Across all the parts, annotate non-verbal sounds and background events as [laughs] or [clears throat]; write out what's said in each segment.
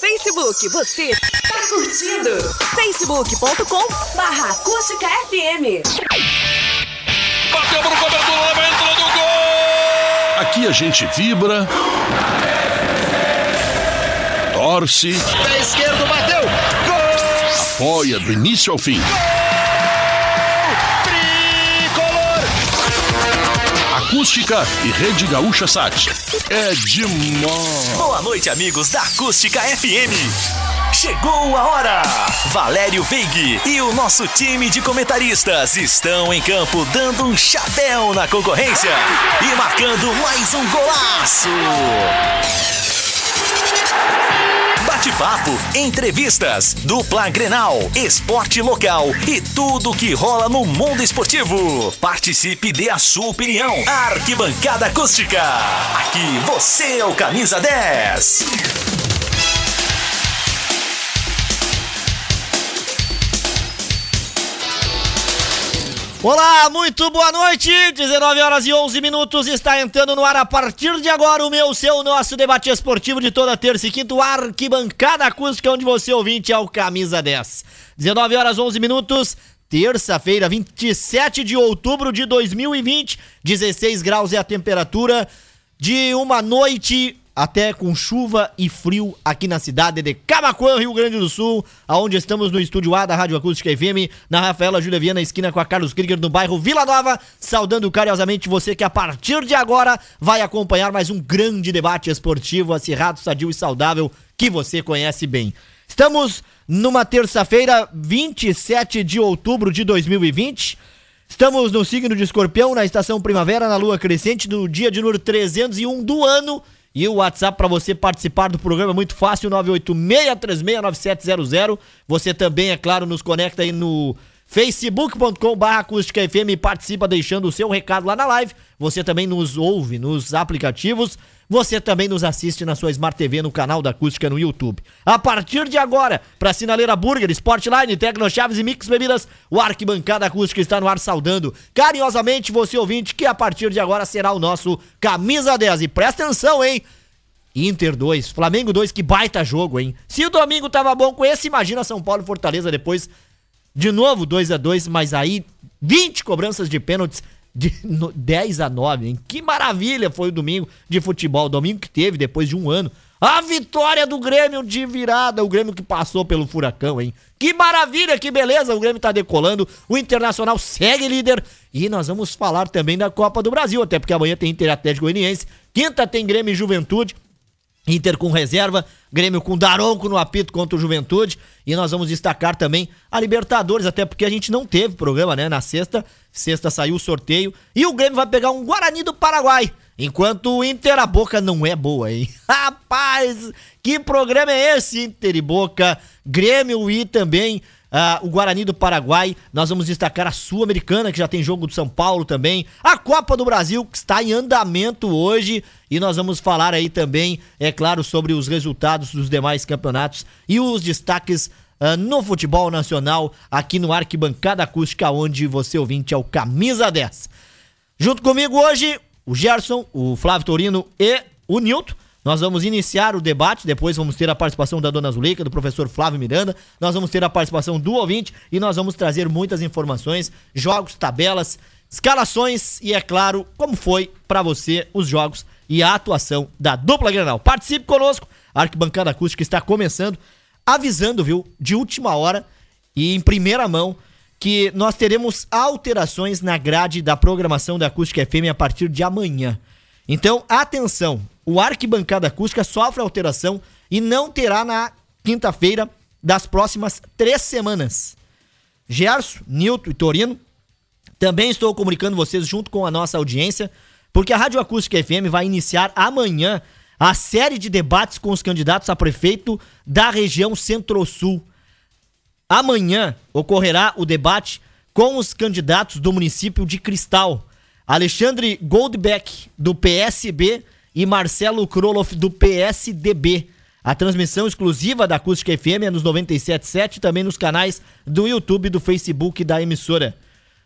Facebook, você tá curtindo? facebook.com barra acústica FM. Bateu pro cobertor, leva entrou do gol! Aqui a gente vibra, torce, Pé esquerdo, bateu! Gol! apoia do início ao fim. Tricolor! Acústica e Rede Gaúcha Sat. É demais. Boa noite, amigos da Acústica FM. Chegou a hora! Valério Veig e o nosso time de comentaristas estão em campo dando um chapéu na concorrência e marcando mais um golaço. Bate-papo, entrevistas, dupla Grenal, esporte local e tudo que rola no mundo esportivo. Participe dê a sua opinião. Arquibancada Acústica. Aqui você é o camisa 10. Olá, muito boa noite. 19 horas e 11 minutos está entrando no ar a partir de agora o meu, seu, nosso debate esportivo de toda terça e quinta, arquibancada acústica, onde você ouvinte é o camisa 10. 19 horas 11 minutos. Terça-feira, 27 de outubro de 2020, 16 graus é a temperatura de uma noite até com chuva e frio aqui na cidade de Camacuã, Rio Grande do Sul, aonde estamos no estúdio A da Rádio Acústica FM, na Rafaela Júlia Viana, esquina com a Carlos Krieger, no bairro Vila Nova, saudando carinhosamente você que a partir de agora vai acompanhar mais um grande debate esportivo, acirrado, sadio e saudável, que você conhece bem. Estamos numa terça-feira, 27 de outubro de 2020, Estamos no signo de escorpião, na estação primavera, na lua crescente, do dia de número 301 do ano. E o WhatsApp para você participar do programa é muito fácil, 986369700. Você também, é claro, nos conecta aí no facebook.com.br acústica FM e participa deixando o seu recado lá na live. Você também nos ouve nos aplicativos. Você também nos assiste na sua Smart TV no canal da Acústica no YouTube. A partir de agora, para Sinaleira Burger, Sportline, Tecno Chaves e Mix Bebidas, o Arquibancada Acústica está no ar saudando carinhosamente você ouvinte que a partir de agora será o nosso Camisa 10. E presta atenção, hein? Inter 2, Flamengo 2, que baita jogo, hein? Se o domingo tava bom com esse, imagina São Paulo e Fortaleza depois. De novo 2 a 2 mas aí 20 cobranças de pênaltis de no- 10 a 9, hein? Que maravilha foi o domingo de futebol, domingo que teve depois de um ano. A vitória do Grêmio de virada, o Grêmio que passou pelo furacão, hein? Que maravilha, que beleza, o Grêmio tá decolando, o Internacional segue líder. E nós vamos falar também da Copa do Brasil, até porque amanhã tem Inter Atlético Goianiense, quinta tem Grêmio e Juventude, Inter com reserva, Grêmio com Daronco no apito contra o Juventude. E nós vamos destacar também a Libertadores, até porque a gente não teve programa, né? Na sexta, sexta saiu o sorteio. E o Grêmio vai pegar um Guarani do Paraguai. Enquanto o Inter, a boca não é boa, hein? [laughs] Rapaz, que programa é esse, Inter e Boca? Grêmio e também ah, o Guarani do Paraguai. Nós vamos destacar a Sul-Americana, que já tem jogo do São Paulo também. A Copa do Brasil, que está em andamento hoje. E nós vamos falar aí também, é claro, sobre os resultados dos demais campeonatos e os destaques ah, no futebol nacional aqui no Arquibancada Acústica, onde você ouvinte é o Camisa 10. Junto comigo hoje, o Gerson, o Flávio Torino e o Nilton. Nós vamos iniciar o debate, depois vamos ter a participação da dona Zuleika, do professor Flávio Miranda, nós vamos ter a participação do ouvinte e nós vamos trazer muitas informações, jogos, tabelas, escalações e, é claro, como foi pra você os jogos e a atuação da dupla Grenal. Participe conosco, a Arquibancada Acústica está começando, avisando, viu, de última hora e em primeira mão que nós teremos alterações na grade da programação da Acústica FM a partir de amanhã. Então, atenção, o Arquibancada Acústica sofre alteração e não terá na quinta-feira das próximas três semanas. Gerson, Nilton e Torino, também estou comunicando vocês junto com a nossa audiência, porque a Rádio Acústica FM vai iniciar amanhã a série de debates com os candidatos a prefeito da região Centro-Sul. Amanhã ocorrerá o debate com os candidatos do município de Cristal. Alexandre Goldbeck, do PSB, e Marcelo Kroloff, do PSDB. A transmissão exclusiva da Acústica FM é nos 97.7 e também nos canais do YouTube, do Facebook e da emissora.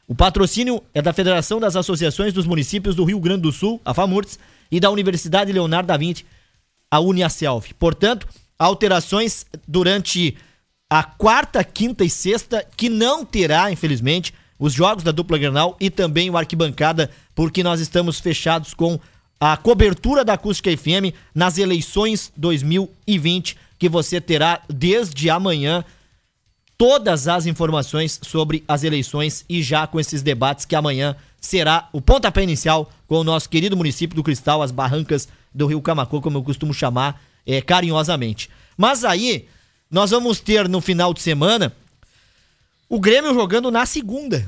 O patrocínio é da Federação das Associações dos Municípios do Rio Grande do Sul, a FAMURTS, e da Universidade Leonardo da Vinci, a Uniaselv. Portanto, alterações durante a quarta, quinta e sexta, que não terá, infelizmente, os jogos da dupla Grenal e também o arquibancada, porque nós estamos fechados com a cobertura da Acústica FM nas eleições 2020, que você terá desde amanhã todas as informações sobre as eleições e já com esses debates que amanhã será o pontapé inicial com o nosso querido município do Cristal, as barrancas do Rio Camacô, como eu costumo chamar é, carinhosamente. Mas aí, nós vamos ter no final de semana o Grêmio jogando na segunda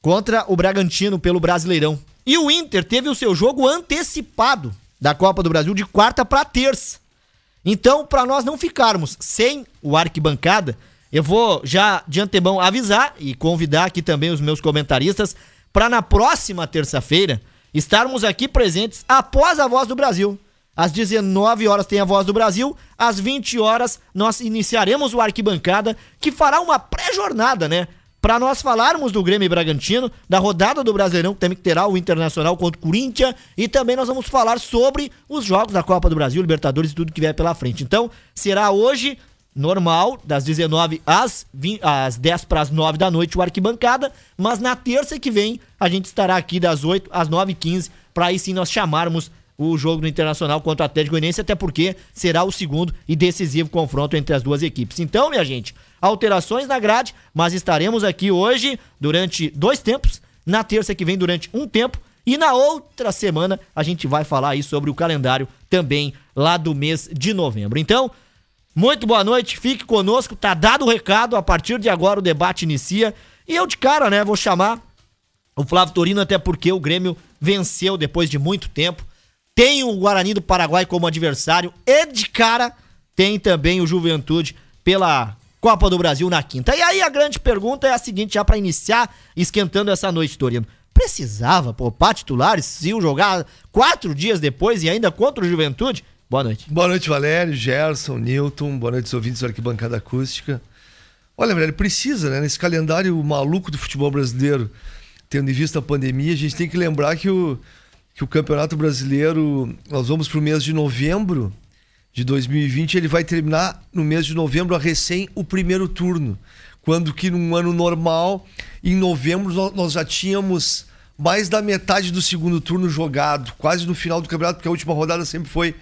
contra o Bragantino pelo Brasileirão. E o Inter teve o seu jogo antecipado da Copa do Brasil de quarta para terça. Então, para nós não ficarmos sem o arquibancada, eu vou já de antemão avisar e convidar aqui também os meus comentaristas para na próxima terça-feira estarmos aqui presentes após a Voz do Brasil. Às 19 horas tem a Voz do Brasil, às 20 horas nós iniciaremos o Arquibancada, que fará uma pré-jornada, né? Para nós falarmos do Grêmio Bragantino, da rodada do Brasileirão, que também terá o Internacional contra o Corinthians, e também nós vamos falar sobre os jogos da Copa do Brasil, Libertadores e tudo que vier pela frente. Então, será hoje, normal, das 19 às, 20, às 10 para as 9 da noite, o Arquibancada, mas na terça que vem a gente estará aqui das 8 às 9h15, para aí sim nós chamarmos o jogo do Internacional contra o Atlético Goianiense, até porque será o segundo e decisivo confronto entre as duas equipes. Então, minha gente, alterações na grade, mas estaremos aqui hoje durante dois tempos, na terça que vem durante um tempo e na outra semana a gente vai falar aí sobre o calendário também lá do mês de novembro. Então, muito boa noite, fique conosco, tá dado o recado, a partir de agora o debate inicia. E eu de cara, né, vou chamar o Flávio Torino até porque o Grêmio venceu depois de muito tempo tem o Guarani do Paraguai como adversário e de cara tem também o Juventude pela Copa do Brasil na quinta. E aí a grande pergunta é a seguinte, já para iniciar esquentando essa noite, Torino. Precisava poupar titulares se jogar quatro dias depois e ainda contra o Juventude? Boa noite. Boa noite, Valério, Gerson, Newton, boa noite, ouvintes do Arquibancada Acústica. Olha, Valério, precisa, né? Nesse calendário maluco do futebol brasileiro, tendo em vista a pandemia, a gente tem que lembrar que o, que o Campeonato Brasileiro, nós vamos para o mês de novembro de 2020, ele vai terminar no mês de novembro a recém o primeiro turno. Quando que num ano normal, em novembro, nós já tínhamos mais da metade do segundo turno jogado, quase no final do campeonato, porque a última rodada sempre foi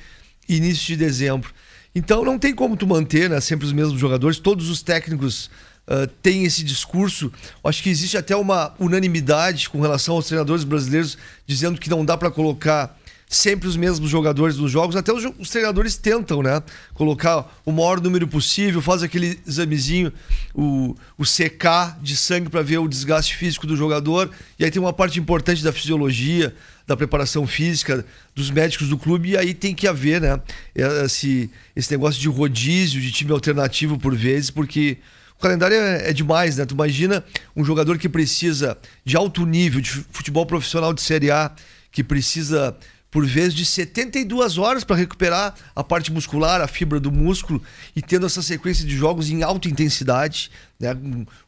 início de dezembro. Então não tem como tu manter né, sempre os mesmos jogadores, todos os técnicos uh, tem esse discurso. Acho que existe até uma unanimidade com relação aos treinadores brasileiros dizendo que não dá para colocar sempre os mesmos jogadores nos jogos. Até os, os, treinadores tentam, né? Colocar o maior número possível, faz aquele examezinho, o, o CK de sangue para ver o desgaste físico do jogador. E aí tem uma parte importante da fisiologia, da preparação física, dos médicos do clube. E aí tem que haver, né? Esse, esse negócio de rodízio, de time alternativo por vezes, porque o calendário é, é, demais, né? Tu imagina um jogador que precisa de alto nível, de futebol profissional de Série A, que precisa, por vezes, de 72 horas para recuperar a parte muscular, a fibra do músculo, e tendo essa sequência de jogos em alta intensidade, né?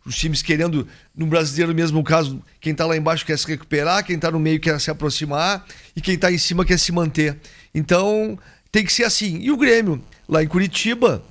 Os times querendo, no brasileiro mesmo caso, quem está lá embaixo quer se recuperar, quem está no meio quer se aproximar, e quem está em cima quer se manter. Então, tem que ser assim. E o Grêmio, lá em Curitiba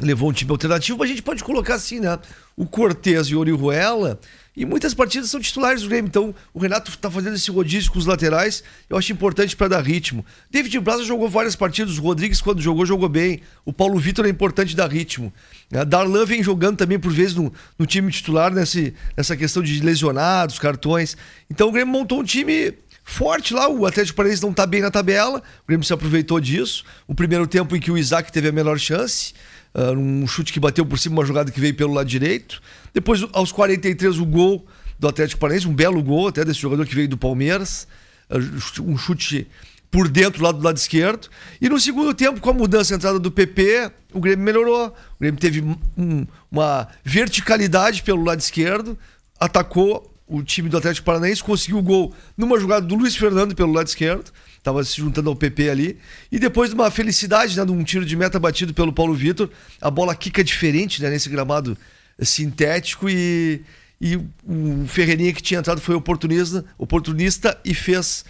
levou um time alternativo, mas a gente pode colocar assim, né? O Cortez e o Orihuela, e muitas partidas são titulares do Grêmio. Então, o Renato está fazendo esse rodízio com os laterais, eu acho importante para dar ritmo. David Braz jogou várias partidas, o Rodrigues, quando jogou, jogou bem. O Paulo Vitor é importante dar ritmo. A Darlan vem jogando também, por vezes, no, no time titular, nesse, nessa questão de lesionados, cartões. Então, o Grêmio montou um time forte lá. O Atlético Paranaense não está bem na tabela. O Grêmio se aproveitou disso. O primeiro tempo em que o Isaac teve a menor chance. Uh, um chute que bateu por cima, uma jogada que veio pelo lado direito. Depois, aos 43, o gol do Atlético Paranaense, um belo gol até desse jogador que veio do Palmeiras. Uh, um chute por dentro lá do lado esquerdo. E no segundo tempo, com a mudança a entrada do PP, o Grêmio melhorou. O Grêmio teve um, uma verticalidade pelo lado esquerdo, atacou o time do Atlético Paranaense, conseguiu o gol numa jogada do Luiz Fernando pelo lado esquerdo estava se juntando ao PP ali. E depois de uma felicidade, né, de um tiro de meta batido pelo Paulo Vitor, a bola quica diferente né, nesse gramado sintético e, e o Ferreirinha que tinha entrado foi oportunista, oportunista e fez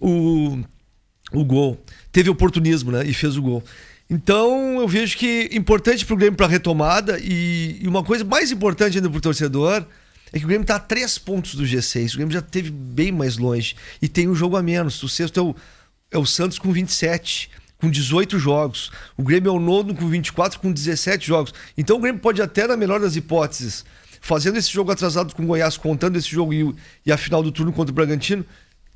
o, o gol. Teve oportunismo, né? E fez o gol. Então eu vejo que importante para o Grêmio para retomada e, e, uma coisa mais importante ainda para o torcedor é que o Grêmio está a três pontos do G6. O Grêmio já teve bem mais longe e tem um jogo a menos. O sexto é o, é o Santos com 27, com 18 jogos. O Grêmio é o nono com 24, com 17 jogos. Então o Grêmio pode até, na melhor das hipóteses, fazendo esse jogo atrasado com o Goiás, contando esse jogo e, e a final do turno contra o Bragantino,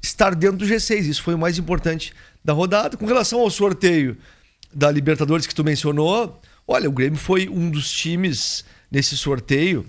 estar dentro do G6. Isso foi o mais importante da rodada. Com relação ao sorteio da Libertadores que tu mencionou, olha, o Grêmio foi um dos times nesse sorteio,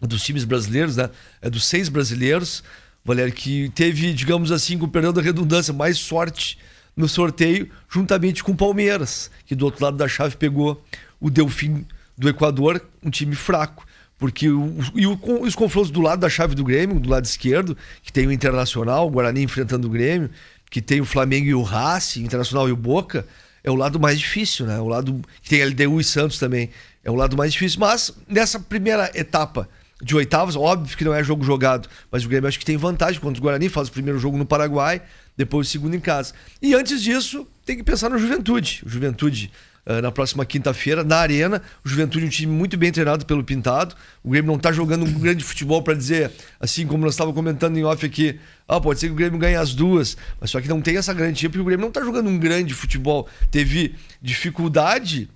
dos times brasileiros, né? É dos seis brasileiros, Valério, que teve, digamos assim, com perdão da redundância, mais sorte no sorteio, juntamente com o Palmeiras, que do outro lado da chave pegou o Delfim do Equador, um time fraco. Porque o, e o, os confrontos do lado da chave do Grêmio, do lado esquerdo, que tem o Internacional, o Guarani enfrentando o Grêmio, que tem o Flamengo e o Racing, Internacional e o Boca, é o lado mais difícil, né? O lado que tem LDU e Santos também. É o lado mais difícil. Mas nessa primeira etapa de oitavas, óbvio que não é jogo jogado, mas o Grêmio acho que tem vantagem contra o Guarani, faz o primeiro jogo no Paraguai, depois o segundo em casa. E antes disso, tem que pensar no Juventude. O Juventude uh, na próxima quinta-feira, na Arena. O Juventude é um time muito bem treinado pelo Pintado. O Grêmio não está jogando um grande futebol para dizer, assim como nós estávamos comentando em off aqui, ah, pode ser que o Grêmio ganhe as duas, mas só que não tem essa garantia porque o Grêmio não está jogando um grande futebol. Teve dificuldade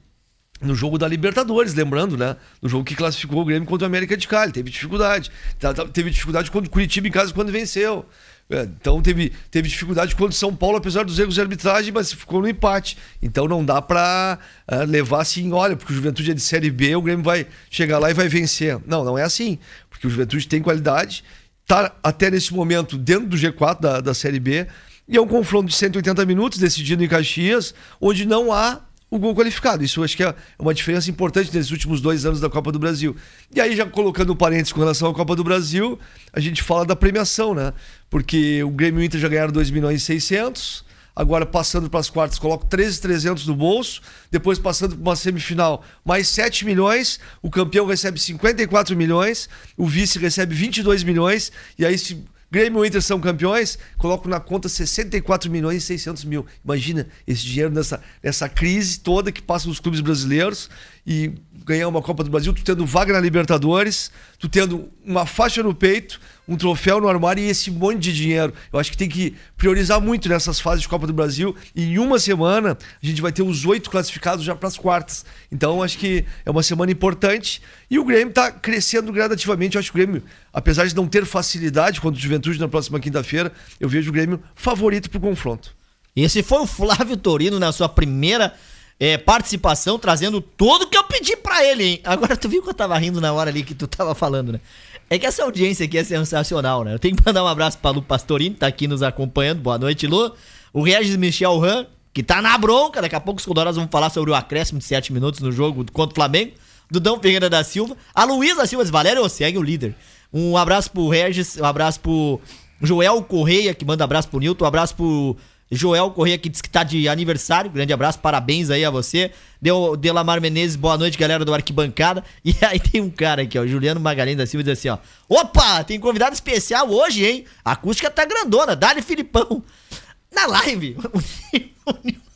no jogo da Libertadores, lembrando, né? No jogo que classificou o Grêmio contra o América de Cali. Teve dificuldade. Tá, tá, teve dificuldade contra o Curitiba em casa quando venceu. É, então teve, teve dificuldade contra o São Paulo, apesar dos erros de arbitragem, mas ficou no empate. Então não dá para é, levar assim, olha, porque o Juventude é de Série B, o Grêmio vai chegar lá e vai vencer. Não, não é assim. Porque o Juventude tem qualidade, tá até nesse momento dentro do G4 da, da Série B, e é um confronto de 180 minutos decidido em Caxias, onde não há o gol qualificado. Isso acho que é uma diferença importante nesses últimos dois anos da Copa do Brasil. E aí, já colocando um parênteses com relação à Copa do Brasil, a gente fala da premiação, né? Porque o Grêmio e o Inter já ganharam 2 milhões e 600. Agora, passando para as quartas, coloco 13,300 no bolso. Depois, passando para uma semifinal, mais 7 milhões. O campeão recebe 54 milhões. O vice recebe 22 milhões. E aí, se Grêmio e Inter são campeões, coloco na conta 64 milhões e 600 mil. Imagina esse dinheiro nessa, nessa crise toda que passa nos clubes brasileiros e ganhar uma Copa do Brasil, tu tendo vaga na Libertadores, tu tendo uma faixa no peito, um troféu no armário e esse monte de dinheiro. Eu acho que tem que priorizar muito nessas fases de Copa do Brasil. E em uma semana a gente vai ter os oito classificados já para as quartas. Então acho que é uma semana importante. E o Grêmio está crescendo gradativamente. Eu acho que o Grêmio, apesar de não ter facilidade contra o Juventude na próxima quinta-feira, eu vejo o Grêmio favorito para o confronto. Esse foi o Flávio Torino na sua primeira é, participação, trazendo tudo que eu pedi para ele, hein? Agora, tu viu que eu tava rindo na hora ali que tu tava falando, né? É que essa audiência aqui é sensacional, né? Eu tenho que mandar um abraço pra Lu Pastorini, tá aqui nos acompanhando. Boa noite, Lu. O Regis Michel Ran, que tá na bronca. Daqui a pouco os Coldorados vão falar sobre o acréscimo de 7 minutos no jogo contra o Flamengo. Dudão Ferreira da Silva. A Luísa Silva Valério segue o líder. Um abraço pro Regis, um abraço pro Joel Correia, que manda abraço pro Nilton. Um abraço pro Joel Correia que diz que tá de aniversário. Grande abraço, parabéns aí a você. Deu Delamar Menezes, boa noite, galera do Arquibancada. E [laughs] aí tem um cara aqui, ó, Juliano Magalhães da Silva, diz assim, ó. Opa, tem convidado especial hoje, hein? A acústica tá grandona, dá-lhe Filipão. Na live, [laughs]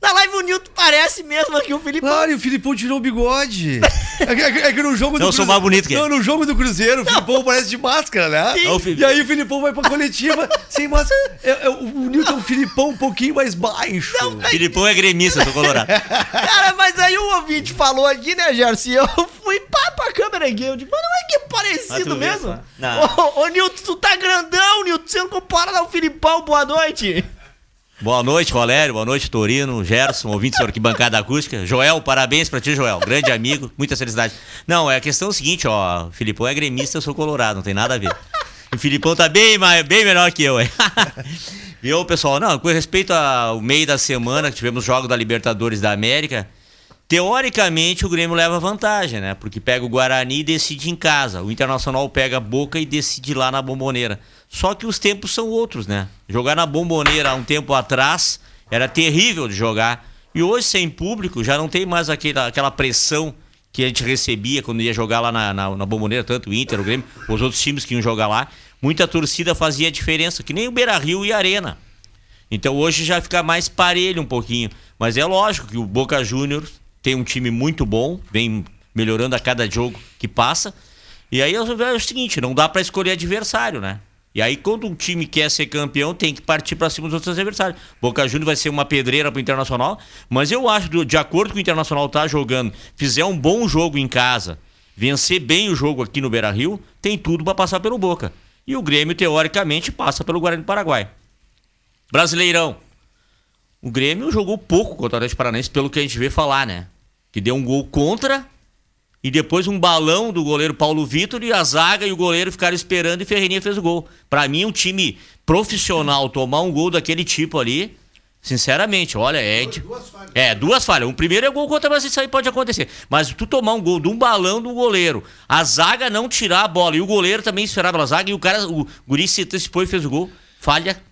Na live o Nilton parece mesmo aqui o Filipão. Claro, e o Filipão tirou o bigode. [laughs] É que, é que no jogo do Não, eu sou mais bonito que ele. Não, no jogo do Cruzeiro, o Filipão parece de máscara, né? Sim. E aí o Filipão vai pra coletiva [laughs] sem máscara. É, é, o Nilton é um Filipão um pouquinho mais baixo. Não, mas... Filipão é gremista, sou colorado. [laughs] Cara, mas aí o ouvinte falou aqui, né, Gerson? eu fui pá pra câmera aqui. Eu digo, mas não é que é parecido mesmo? Ô, ô, Nilton, tu tá grandão, Nilton. Você não compara ao Filipão, boa noite. Boa noite, Valério. Boa noite, Torino, Gerson, ouvinte do Arquibancada Acústica. Joel, parabéns pra ti, Joel. Grande amigo, muita felicidade. Não, é a questão é o seguinte, ó. O Filipão é gremista, eu sou colorado, não tem nada a ver. O Filipão tá bem, bem melhor que eu, hein? [laughs] Viu, pessoal? Não, com respeito ao meio da semana que tivemos jogos da Libertadores da América, teoricamente o Grêmio leva vantagem, né? Porque pega o Guarani e decide em casa. O Internacional pega a Boca e decide lá na Bomboneira. Só que os tempos são outros, né? Jogar na bomboneira há um tempo atrás era terrível de jogar. E hoje, sem público, já não tem mais aquela, aquela pressão que a gente recebia quando ia jogar lá na, na, na bomboneira, tanto o Inter, o Grêmio, os outros times que iam jogar lá. Muita torcida fazia diferença, que nem o Beira Rio e a Arena. Então hoje já fica mais parelho um pouquinho. Mas é lógico que o Boca Juniors tem um time muito bom, vem melhorando a cada jogo que passa. E aí é o seguinte, não dá para escolher adversário, né? E aí, quando um time quer ser campeão, tem que partir para cima dos outros adversários. Boca Juniors vai ser uma pedreira para o Internacional, mas eu acho, de acordo com o Internacional tá jogando, fizer um bom jogo em casa, vencer bem o jogo aqui no Beira Rio, tem tudo para passar pelo Boca. E o Grêmio, teoricamente, passa pelo Guarani do Paraguai. Brasileirão. O Grêmio jogou pouco contra o Atlético Paranaense, pelo que a gente vê falar, né? Que deu um gol contra e depois um balão do goleiro Paulo Vitor e a zaga e o goleiro ficaram esperando e Ferreirinha fez o gol. Para mim, um time profissional tomar um gol daquele tipo ali, sinceramente, olha, é. Duas, falhas. É, duas falhas. Um primeiro é gol contra, mas isso aí pode acontecer. Mas tu tomar um gol de um balão do goleiro, a zaga não tirar a bola e o goleiro também esperar pela zaga e o cara, o Guri se antecipou e fez o gol, falha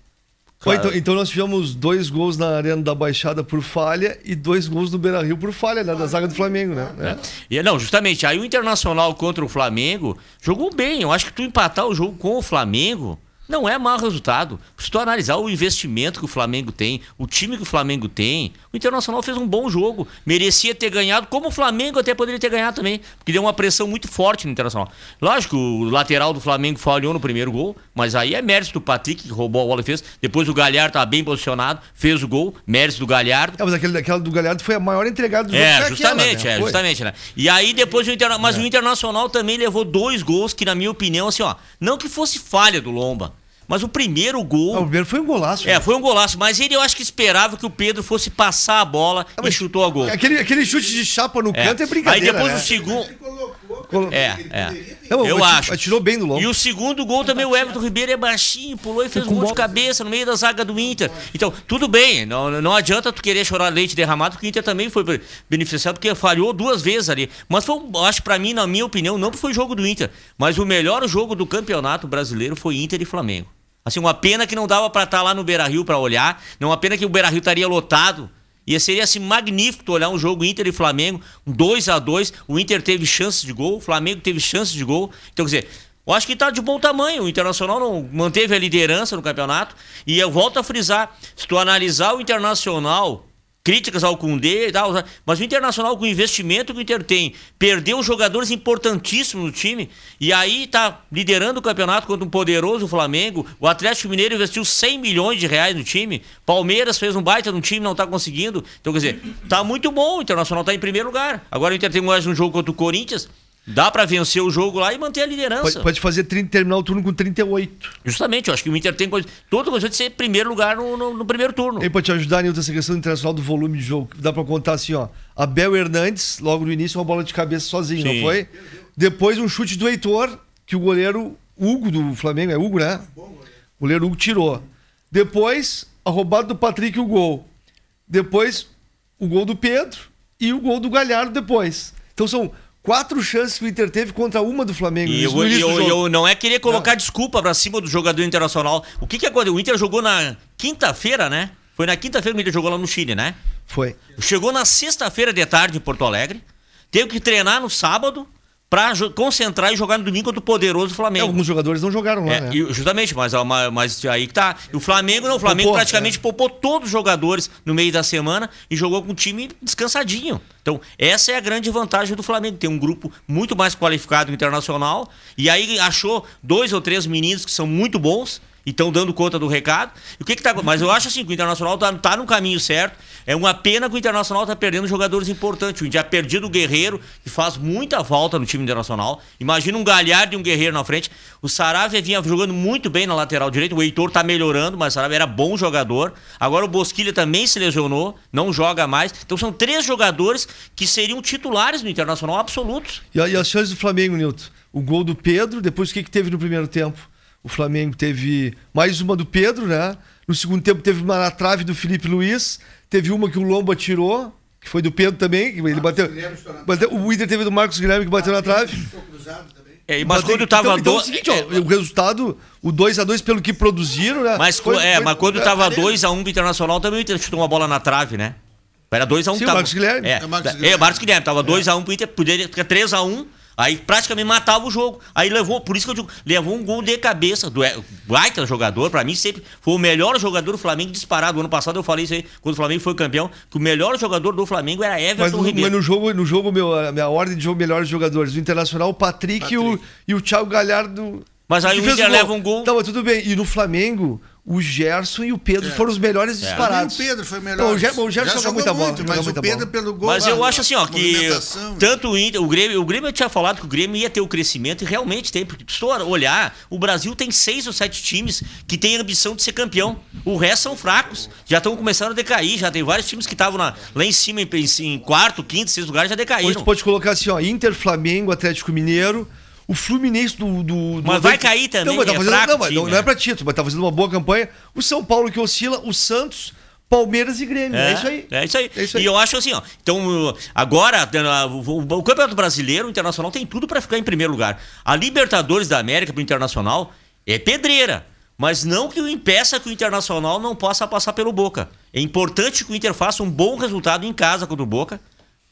Claro. Então, então, nós tivemos dois gols na Arena da Baixada por falha e dois gols no Beira Rio por falha, né? Da zaga do Flamengo, né? É. E, não, justamente. Aí o Internacional contra o Flamengo jogou bem. Eu acho que tu empatar o jogo com o Flamengo não é mau resultado. Se tu analisar o investimento que o Flamengo tem, o time que o Flamengo tem, o Internacional fez um bom jogo. Merecia ter ganhado, como o Flamengo até poderia ter ganhado também, porque deu uma pressão muito forte no Internacional. Lógico, o lateral do Flamengo falhou no primeiro gol, mas aí é mérito do Patrick, que roubou a bola e fez. Depois o Galhardo estava bem posicionado, fez o gol, mérito do Galhardo. É, mas aquele, aquela do Galhardo foi a maior entregada do jogo. É, justamente, aquela, né? é, justamente, né? E aí depois o Internacional. Mas é. o Internacional também levou dois gols que, na minha opinião, assim, ó, não que fosse falha do Lomba. Mas o primeiro gol. Não, o primeiro foi um golaço. É, né? foi um golaço. Mas ele eu acho que esperava que o Pedro fosse passar a bola ah, e chutou a gol. Aquele, aquele chute de chapa no é. canto é brincadeira. Aí depois né? o segundo. É, é. Não, eu acho. Atirou bem no longo. E o segundo gol também, o Everton Ribeiro é baixinho, pulou e fez um gol de cabeça no meio da zaga do Inter. Então, tudo bem, não, não adianta tu querer chorar leite derramado, porque o Inter também foi beneficiado, porque falhou duas vezes ali. Mas foi, acho para mim, na minha opinião, não foi jogo do Inter, mas o melhor jogo do campeonato brasileiro foi Inter e Flamengo. Assim, uma pena que não dava para estar tá lá no Beira Rio para olhar. Não uma pena que o Beira Rio estaria lotado. E seria assim magnífico olhar um jogo Inter e Flamengo, um 2 a 2 O Inter teve chances de gol, o Flamengo teve chances de gol. Então, quer dizer, eu acho que está de bom tamanho. O Internacional não manteve a liderança no campeonato. E eu volto a frisar: se tu analisar o Internacional críticas ao Cundê e tal, mas o Internacional com o investimento que o Inter tem, perdeu jogadores importantíssimos no time e aí tá liderando o campeonato contra um poderoso Flamengo. O Atlético Mineiro investiu 100 milhões de reais no time. Palmeiras fez um baita no time, não tá conseguindo. Então, quer dizer, tá muito bom, o Internacional tá em primeiro lugar. Agora o Inter tem mais um jogo contra o Corinthians. Dá para vencer o jogo lá e manter a liderança. Pode, pode fazer 30, terminar o turno com 38. Justamente, eu acho que o Inter tem toda coisa de ser primeiro lugar no, no, no primeiro turno. E pode te ajudar, Nilton, essa questão internacional do volume de jogo. Dá para contar assim, ó. Abel Hernandes, logo no início, uma bola de cabeça sozinho, Sim. não foi? Depois um chute do Heitor, que o goleiro Hugo do Flamengo, é Hugo, né? O goleiro Hugo tirou. Depois, a roubada do Patrick, o gol. Depois, o gol do Pedro e o gol do Galhardo depois. Então são quatro chances que o Inter teve contra uma do Flamengo. E eu, eu, eu, não é querer colocar não. desculpa pra cima do jogador internacional. O que que aconteceu? O Inter jogou na quinta-feira, né? Foi na quinta-feira que o Inter jogou lá no Chile, né? Foi. Chegou na sexta-feira de tarde em Porto Alegre. Teve que treinar no sábado para concentrar e jogar no domingo contra o poderoso Flamengo. É, alguns jogadores não jogaram lá, é, né? justamente, mas, mas aí que tá. E o Flamengo não, o Flamengo Popô, praticamente é. poupou todos os jogadores no meio da semana e jogou com o time descansadinho. Então, essa é a grande vantagem do Flamengo, tem um grupo muito mais qualificado internacional e aí achou dois ou três meninos que são muito bons estão dando conta do recado. E o que que tá, mas eu acho assim que o Internacional tá, tá no caminho certo. É uma pena que o Internacional tá perdendo jogadores importantes. O Inter perdido o Guerreiro, que faz muita falta no time internacional. Imagina um Galhardo e um Guerreiro na frente. O Saravia vinha jogando muito bem na lateral direita. O Heitor tá melhorando, mas o Saravia era bom jogador. Agora o Bosquilha também se lesionou, não joga mais. Então são três jogadores que seriam titulares no Internacional absolutos. E, e as chances do Flamengo, Nilton? O gol do Pedro, depois o que, que teve no primeiro tempo? O Flamengo teve mais uma do Pedro, né? No segundo tempo teve uma na trave do Felipe Luiz. Teve uma que o Lomba tirou, que foi do Pedro também. Que ele bateu, bateu, O Inter teve do Marcos Guilherme que bateu na trave. É, mas quando tava então, então, é o seguinte, ó, é, o resultado, o 2x2 pelo que produziram, né? Mas, foi, é, foi, mas quando tava 2x1 um pro Internacional, também o Inter chutou uma bola na trave, né? Era 2x1. Um, Sim, tava, o Marcos Guilherme. É, é, Marcos Guilherme. É, Marcos Guilherme. Tava 2x1 um pro Inter, poderia ficar 3x1. Aí praticamente matava o jogo. Aí levou, por isso que eu digo, levou um gol de cabeça do baita jogador, pra mim sempre foi o melhor jogador do Flamengo disparado. Ano passado eu falei isso aí, quando o Flamengo foi campeão, que o melhor jogador do Flamengo era Mas, Everton mas Ribeiro. no jogo, no jogo meu, a minha ordem de jogo melhores jogadores. Do Internacional, o Patrick, E, o, e o Thiago Galhardo. Mas aí o Inter leva um gol. Não, mas tudo bem. E no Flamengo, o Gerson e o Pedro foram os melhores Também disparados. o Pedro foi melhor. Não, o, Ger, o Gerson Já joga muita bola. muito, joga mas muita o Pedro bola. pelo gol. Mas eu acho assim, ó, que movimentação. tanto o Inter, o Grêmio, o Grêmio eu tinha falado que o Grêmio ia ter o crescimento e realmente tem, porque se tu olhar, o Brasil tem seis ou sete times que têm ambição de ser campeão. O resto são fracos, já estão começando a decair, já tem vários times que estavam lá em cima em, em quarto, quinto, sexto lugar já Hoje decaíram. tu pode colocar assim, ó, Inter, Flamengo, Atlético Mineiro, o Fluminense do... do, do Mas vai cair também, não, mas tá é fazendo, fraco não, mas não, time, não é é. pra título, mas tá fazendo uma boa campanha. O São Paulo que oscila, o Santos, Palmeiras e Grêmio. É, isso aí. É isso aí. É isso aí. E eu acho assim, ó. Então, agora, o, Campeonato Brasileiro, o Internacional tem tudo pra ficar em primeiro lugar. A Libertadores da América pro Internacional é pedreira. Mas não que o impeça que o Internacional não possa passar pelo Boca. É importante que o Inter faça um bom resultado em casa contra o Boca.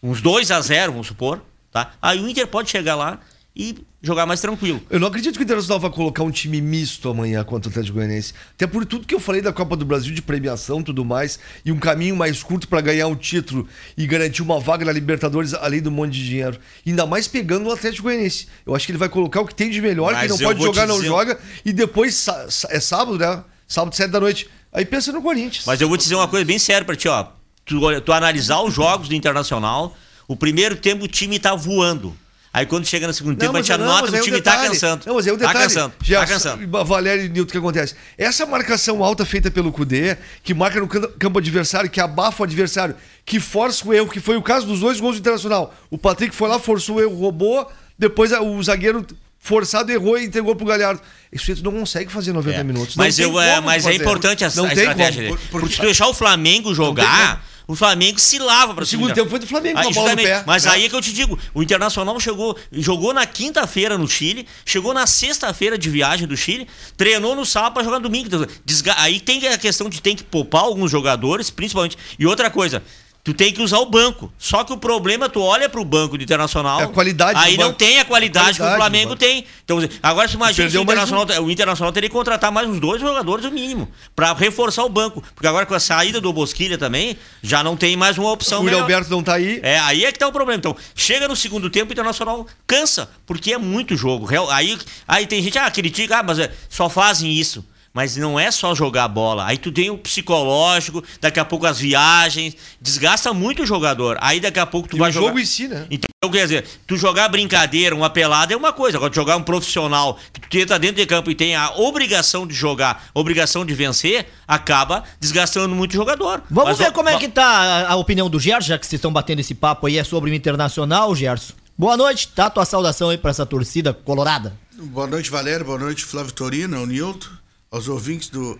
Uns 2 a 0 vamos supor. Tá? Aí o Inter pode chegar lá e jogar mais tranquilo. Eu não acredito que o Internacional vai colocar um time misto amanhã contra o Atlético Goianiense. Até por tudo que eu falei da Copa do Brasil, de premiação e tudo mais, e um caminho mais curto pra ganhar um título e garantir uma vaga na Libertadores, além do monte de dinheiro. Ainda mais pegando o Atlético Goianiense. Eu acho que ele vai colocar o que tem de melhor, Mas que não pode jogar, não dizer- joga, e depois, é sábado, né? Sábado, sete da noite. Aí pensa no Corinthians. Mas eu vou te dizer uma coisa bem séria pra ti, ó. Tu, tu analisar os jogos do Internacional, o primeiro tempo o time tá voando. Aí quando chega no segundo tempo, a gente não, anota que o é time tá detalhe. cansando. Não, mas é o Tá detalhe. cansando. Já, Tá cansando. Valério e Nilton, o que acontece? Essa marcação alta feita pelo Cudê, que marca no campo adversário, que abafa o adversário, que força o erro, que foi o caso dos dois gols do Internacional. O Patrick foi lá, forçou o erro, roubou, depois o zagueiro forçado errou e entregou pro Galhardo. Isso aí tu não consegue fazer 90 É. minutos. Mas, eu, é, mas é fazer. importante a, Não a tem estratégia como. dele. Por- Porque se tu deixar o Flamengo jogar, o Flamengo se lava pra O segundo tempo foi do Flamengo, com a bola no pé. Mas É. aí é que eu te digo, o Internacional chegou, jogou na quinta-feira no Chile, chegou na sexta-feira de viagem do Chile, treinou no sábado pra jogar no domingo. Desga- Aí tem a questão de tem que poupar alguns jogadores, principalmente. E outra coisa, Tu tem que usar o banco. Só que o problema, tu olha pro banco do Internacional. É a qualidade Aí não banco. tem a qualidade, que Qualidade o do Flamengo tem. Então, agora você imagina se o Perdeu mais Internacional, o Internacional teria que contratar mais uns dois jogadores, no mínimo, pra reforçar o banco. Porque agora com a saída do Bosquilha também, já não tem mais uma opção. O melhor. Alberto não tá aí. É, aí é que tá o problema. Então, chega no segundo tempo, o Internacional cansa, porque é muito jogo. Aí, aí tem gente, ah, critica, ah, mas é, só fazem isso. Mas não é só jogar bola. Aí tu tem o psicológico, daqui a pouco as viagens, desgasta muito o jogador. Aí daqui a pouco tu E vai o jogar... jogo em si, né? Então, quer dizer, tu jogar brincadeira, uma pelada é uma coisa. Agora, tu jogar um profissional que tu entra dentro de campo e tem a obrigação de jogar, obrigação de vencer, acaba desgastando muito o jogador. Vamos Mas, ver ó, como é que tá a, a opinião do Gerson, já que vocês estão batendo esse papo aí, é sobre o Internacional, Gerson. Boa noite, tá? Tua saudação aí pra essa torcida colorada. Boa noite, Valério. Boa noite, Flávio Torino, ao Nilton, aos ouvintes do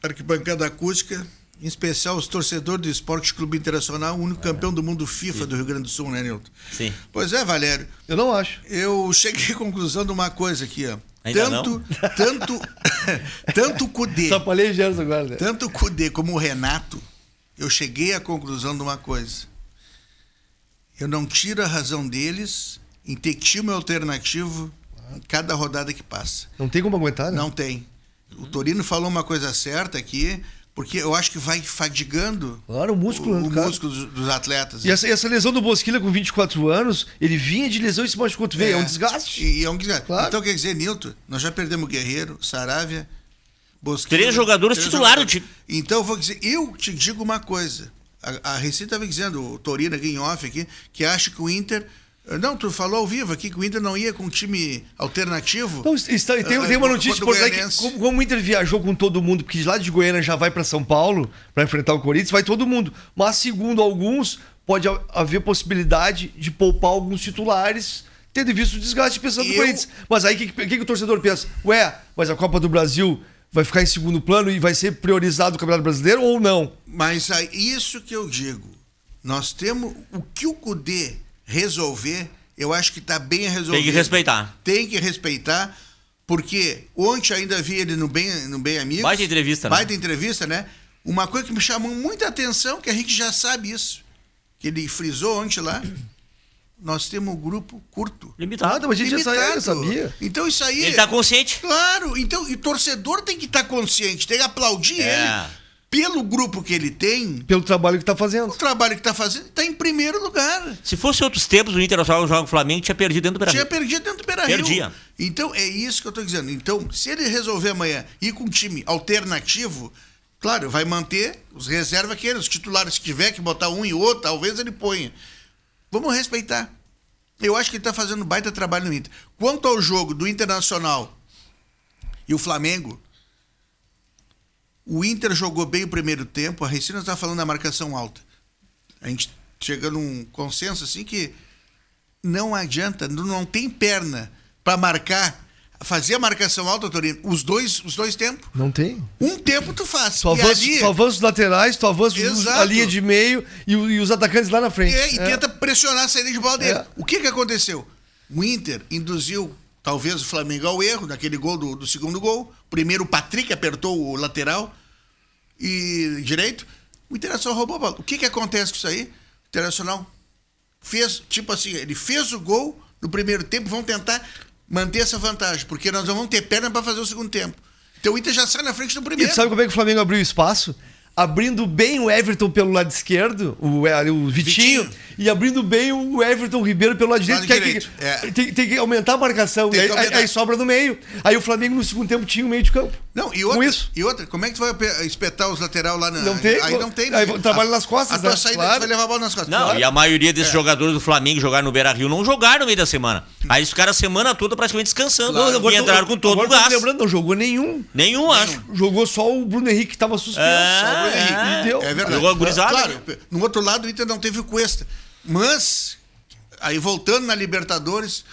Arquibancada Acústica, em especial os torcedores do Esporte Clube Internacional, o único campeão do mundo FIFA do Rio Grande do Sul, né, Nilton? Sim. Pois é, Valério. Eu não acho. Eu cheguei à conclusão de uma coisa aqui, ó. Ainda tanto, tanto, [laughs] tanto o Cudê, o Gerson agora, né? tanto o Cudê como o Renato, eu cheguei à conclusão de uma coisa. Eu não tiro a razão deles em ter time alternativo em cada rodada que passa. Não tem como aguentar, né? Não tem. O Torino falou uma coisa certa aqui, porque eu acho que vai fadigando Claro, o músculo, o, o músculo dos, dos atletas. E essa, essa lesão do Bosquilha com 24 anos, ele vinha de lesão e se machucou. Tu vê, é, um desgaste. E, e é um desgaste. Claro. Então, quer dizer, Nilton, nós já perdemos o Guerreiro, Saravia, Bosquilha. Três jogadores titulares do jogadores. Então, eu vou dizer, eu te digo uma coisa. A, a Receita estava dizendo, o Torino aqui em off aqui, que acha que o Inter. Não, tu falou ao vivo aqui que o Inter não ia com um time alternativo. Então, está, tem, Ah, tem uma notícia importante que, como, como o Inter viajou com todo mundo, porque de lá de Goiânia já vai para São Paulo para enfrentar o Corinthians, vai todo mundo. Mas, segundo alguns, pode ha- haver possibilidade de poupar alguns titulares, tendo visto o desgaste pensando no Eu- Corinthians. Mas aí o que, que, que o torcedor pensa? Ué, mas a Copa do Brasil vai ficar em segundo plano e vai ser priorizado o Campeonato Brasileiro ou não? Mas é isso que eu digo. Nós temos o que o Cudê resolver, eu acho que está bem resolvido. Tem que respeitar. Tem que respeitar, porque ontem ainda vi ele no Bem, no bem Amigos. Baita entrevista, né? Baita entrevista, né? Uma coisa que me chamou muita atenção, que a gente já sabe isso, que ele frisou ontem lá, [clears throat] nós temos um grupo curto. Limitado. Nada, mas a gente já sabia, Limitado. sabia. Então isso aí. Ele tá consciente. Claro, então, e torcedor tem que estar consciente, tem que aplaudir É. ele pelo grupo que ele tem, Pelo trabalho que tá fazendo. o trabalho que tá fazendo, tá em primeiro lugar. Se fosse outros tempos, o Internacional joga o Flamengo, tinha perdido dentro do Brasil. Tinha perdido dentro do Beira-Rio. Perdia. Então, é isso que eu tô dizendo. Então, se ele resolver amanhã ir com um time alternativo, claro, vai manter os reservas aqueles, os titulares, se tiver que botar um e outro, talvez ele ponha. Vamos respeitar. Eu acho que ele tá fazendo baita trabalho no Inter. Quanto ao jogo do Internacional e o Flamengo, o Inter jogou bem o primeiro tempo, a Recina está falando da marcação alta. A gente chega num consenso assim que não adianta, não- tem perna para marcar, fazer a marcação alta, Torino, os dois, os dois tempos. Não tem. Um tempo tu faz. Tu avança, ali, tu avança os laterais, tu avança Exato. a linha de meio e, e os atacantes lá na frente. é, e É. tenta pressionar a saída de bola dele. É. O que que aconteceu? O Inter induziu talvez o Flamengo ao erro naquele gol do, do segundo gol. Primeiro o Patrick apertou o lateral e direito. O Internacional roubou a bola. O que que acontece com isso aí? O Internacional fez, tipo assim, ele fez o gol no primeiro tempo, vão tentar manter essa vantagem, porque nós não vamos ter perna para fazer o segundo tempo. Então o Inter já sai na frente do E primeiro. tu sabe como é que o Flamengo abriu espaço? Abrindo bem o Everton pelo lado esquerdo, o, é, o Vitinho, Vitinho. E abrindo bem o Everton Ribeiro pelo lado direito. Lado que aí direito, tem, é. que- tem, tem que aumentar a marcação. Tem e que aí, aumentar. aí sobra no meio. Aí o Flamengo no segundo tempo tinha o meio de campo. Não, e Com outra, isso. e outra, como é que tu vai pe- espetar os lateral lá na. Não tem, Aí não tem. aí né? trabalha nas costas, A tua né? saída Claro. tu vai levar a bola nas costas. Não, Claro. e a maioria É. desses jogadores do Flamengo que jogaram no Beira Rio não jogaram no meio da semana. Aí eles ficaram a semana toda praticamente descansando. Claro. e entraram com todo agora o gás. lembrando, não jogou nenhum. Nenhum, acho. Jogou só o Bruno Henrique que tava suspenso. É, só o Bruno Henrique. é. Deu. É verdade. Jogou a gurizada, Claro, no outro lado o Inter não teve o Cuesta. Mas, aí voltando na Libertadores,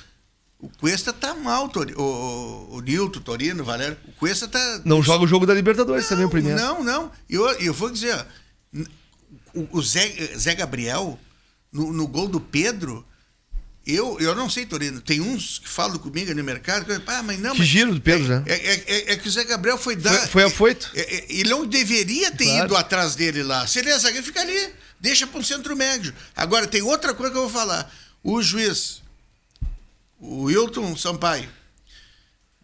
o Cuesta tá mal, Tori- o, o, o Nilton, o Torino, o Valério. O Cuesta tá. Não joga o jogo da Libertadores também, o primeiro. Não, não. E eu, eu vou dizer, ó, o, o Zé, Zé Gabriel, no, no gol do Pedro, eu, eu não sei, Torino. Tem uns que falam comigo no mercado, que, ah, mas não. Que mas giro do Pedro, né? é, é, é- é que o Zé Gabriel foi dar. Foi- foi afoito. é- é- ele não deveria ter Claro. ido atrás dele lá. Se ele é zagueiro, fica ali. Deixa para um centro médio. Agora, tem outra coisa que eu vou falar. O juiz, o Wilton Sampaio,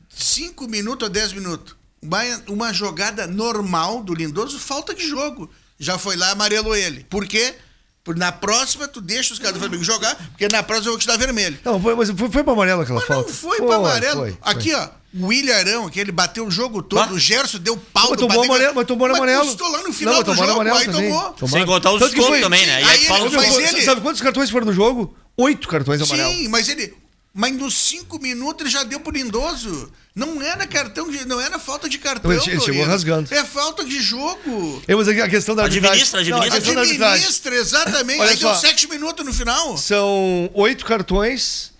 cinco minutos a 10 minutos. Uma, uma jogada normal do Lindoso, falta de jogo. Já foi lá, amarelou ele. Por quê? Porque na próxima, tu deixa os caras do Flamengo jogar, porque na próxima eu vou te dar vermelho. Não, foi, mas foi, foi pra amarelo aquela Mas falta. não foi pra amarelo. foi, foi. Aqui, ó, o William Arão, que ele bateu o jogo todo, Ah. o Gerson deu pau Mas do tomou amarelo, mas tomou amarelo. custou lá no final Não, mas do jogo, amarelo aí também. tomou. Sem contar os descontos foi- também, né? E Aí aí ele dos ele- Sabe quantos cartões foram no jogo? Oito cartões amarelos. Sim, mas ele... Mas nos cinco minutos ele já deu pro Lindoso. Não era cartão, de, não era falta de cartão, Ele che- chegou rasgando. É falta de jogo. É, mas a questão da arbitragem. Administra, Não, administra. Administra, exatamente. [laughs] Olha Aí deu só. sete minutos no final. São oito cartões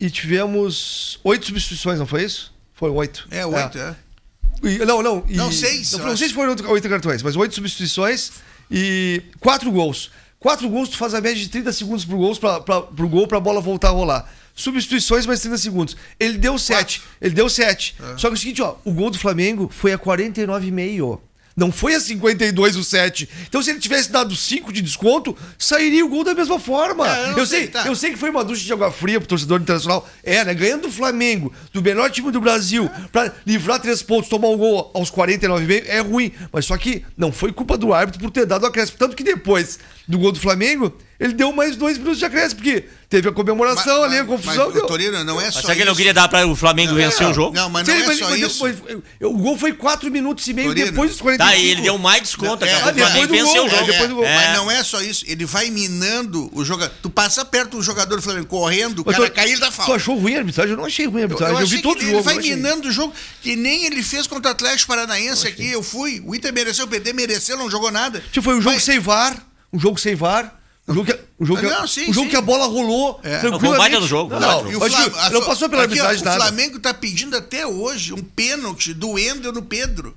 e tivemos oito substituições, não foi isso? Foram oito. É, oito, é. E- não, não. e- Não, seis, Não, eu não sei se foram oito, oito cartões, mas oito substituições e quatro gols. Quatro gols, tu faz a média de 30 segundos pro, gols pra, pra, pro gol pra bola voltar a rolar. Substituições mais 30 segundos. Ele deu sete. Ele deu sete. Só que é o seguinte, ó, o gol do Flamengo foi a 49,5. Não foi a 52 o 7. Então, se ele tivesse dado 5 de desconto, sairia o gol da mesma forma. É, eu eu, sei, sei, tá. eu sei que foi uma ducha de água fria pro torcedor internacional. É, né? Ganhando do Flamengo, do melhor time do Brasil, pra livrar três pontos, tomar um gol aos 49,5 é ruim. Mas só que não foi culpa do árbitro por ter dado o acréscimo. Tanto que depois do gol do Flamengo, ele deu mais dois minutos de acréscimo, porque teve a comemoração Mas- ali, a mas- confusão. Mas, o Torino não é Mas só será que ele não queria dar para o Flamengo vencer o jogo? Não, mas Sim, não é mas- só mas isso. depois- o gol foi 4 minutos e meio Torino. depois dos 45. Tá, e ele deu mais desconto. É, cara, ah, o Flamengo depois do venceu gol, o jogo. é, depois do gol. É. Mas não é só isso. Ele vai minando o jogador. Tu passa perto do jogador do Flamengo correndo, o Mas cara tu- cai, ele dá Tu falta. achou ruim a arbitragem? Eu não achei ruim a Eu, arbitragem. Eu, achei vi todo o ele jogo. vai eu achei. minando o jogo, que nem ele fez contra o Atlético Paranaense aqui. Eu fui. O Inter mereceu perder, mereceu, não jogou nada. Tipo, foi um jogo Mas- sem VAR, um jogo sem VAR, um jogo que, um jogo que, Não, sim, um jogo que a bola rolou É. Não, foi um baita do jogo, Não, não, o que não passou pela aqui, arbitragem O nada. Flamengo tá pedindo até hoje um pênalti do Wendel no Pedro.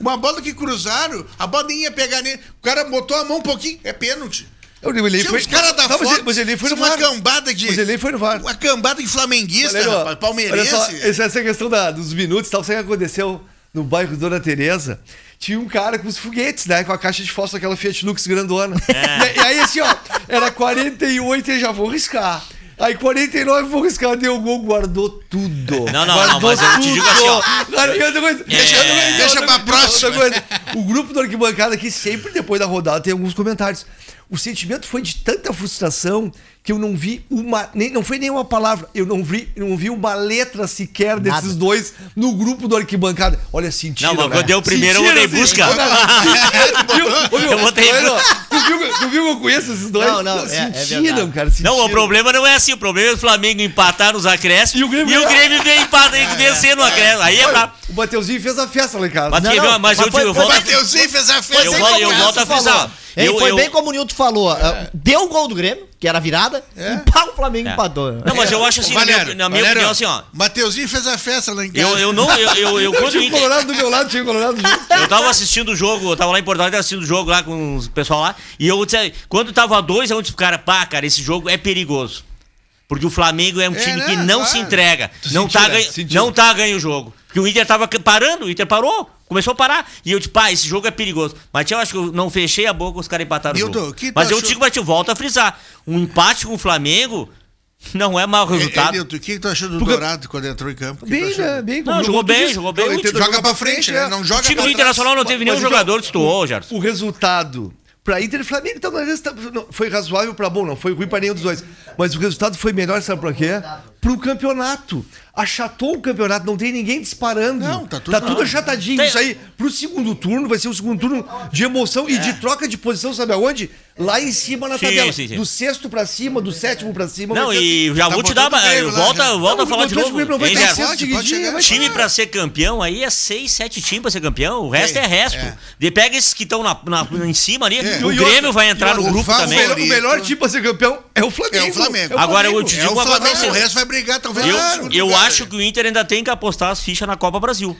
Uma bola que cruzaram, a bola nem ia pegar nele. O cara botou a mão um pouquinho, é pênalti. Eu, ele Tinha foi, os caras da Não, mas foto, ele- mas ele foi no uma VAR. cambada de. Mas ele foi no VAR. Uma cambada de flamenguista, ó, rapaz, palmeirense. Olha só, essa, questão da- dos minutos e tal, sabe o que aconteceu no bairro Dona Teresa? Tinha um cara com os foguetes, né? Com a caixa de fósforo, aquela Fiat Lux grandona. E, e aí, assim, ó, era 48 e já vou riscar. Aí 49 vou riscar, deu gol, guardou tudo. Não, não, não, Guardou mas eu te digo assim, ó. Cara, e outra coisa, deixa, É. Deixa pra próxima. coisa. O grupo do Arquibancada aqui, sempre depois da rodada, tem alguns comentários. O sentimento foi de tanta frustração que eu não vi uma. Nem, não foi nenhuma palavra. Eu não vi, eu não vi uma letra sequer desses Nada. dois no grupo do Arquibancada. Olha, sentiram. Não, mas quando deu o primeiro, eu Sentiram, botei busca. [laughs] Eu botei busca. Tu viu, tu viu que eu conheço esses dois? Não, não, é- é sentiram, verdade. cara. Sentiram. Não, o problema não é assim. O problema é o Flamengo empatar nos acréscimos E o Grêmio- e o Grêmio vem empatar e vencer no acréscimo. Aí é pra. o Mateuzinho fez a festa lá em casa. Mas, Não, não, mas mas eu, foi- eu volto a- Mateuzinho fez a festa. Eu eu volto a frisar. Eu- foi eu- bem como o Nilton falou. ah, Deu o gol do Grêmio, que era virada, e pá, o Flamengo É. empatou. Não, mas eu acho assim, na minha, na minha Valério, opinião, assim, ó. Mateuzinho fez a festa lá em casa. Eu, eu não. Eu, eu, eu, quando Tinha o Inter- Colorado do meu lado, tinha o Colorado junto. [laughs] Eu tava assistindo o jogo, eu tava lá em Porto Alegre assistindo o jogo lá com o pessoal lá. E eu disse, quando tava dois, eu disse pro cara, pá, cara, esse jogo é perigoso. Porque o Flamengo é um É, time né? que não Claro. se entrega. Não sentiu, tá, né? Sentiu. não tá ganho o jogo. Porque o Inter tava parando, o Inter parou, começou a parar. E eu disse, pá, esse jogo é perigoso. Mas eu acho que eu não fechei a boca, os caras empataram Nilton, o jogo. tu Mas eu achou? digo, mas eu volto a frisar. Um empate com o Flamengo não é mau Ei, resultado. Nilton, o que que tu achou do Porque- Dourado quando entrou em campo? Bem, né? Bem, Não, jogou bem, jogou bem. Eu Joga pra frente, né? Não joga o time do. Internacional não teve nenhum jogador que estuou, Gerson. O resultado pra Inter e Flamengo, então, às vezes, tá- não, foi razoável pra bom, não foi ruim pra nenhum dos dois. Mas o resultado foi melhor, sabe pra quê? Pro campeonato. Achatou o campeonato, não tem ninguém disparando. Não, tá tudo- não. achatadinho. Tem- Isso aí, pro segundo turno, vai ser um segundo turno de emoção e de troca de posição, sabe aonde? Lá em cima na Sim, tabela. sim, sim. Do sexto pra cima, do sétimo pra cima. Não, e assim. já Tá vou te dar. botando o Grêmio lá, Volta, né? volta Não, a falar de novo. Grêmio não vai Gerson? acesso Pode, pode chegar. Time pra ser campeão aí é seis, sete times pra ser campeão. O resto é, É, resto. é. De pega esses que estão na, na- em cima ali. É. O Grêmio vai entrar no grupo também. O melhor, time pra ser campeão é o Flamengo. É o Flamengo. Agora, eu te É digo o uma Flamengo, coisa. o resto vai brigar, talvez. Eu, no segundo eu acho né? que o Inter ainda tem que apostar as fichas na Copa Brasil.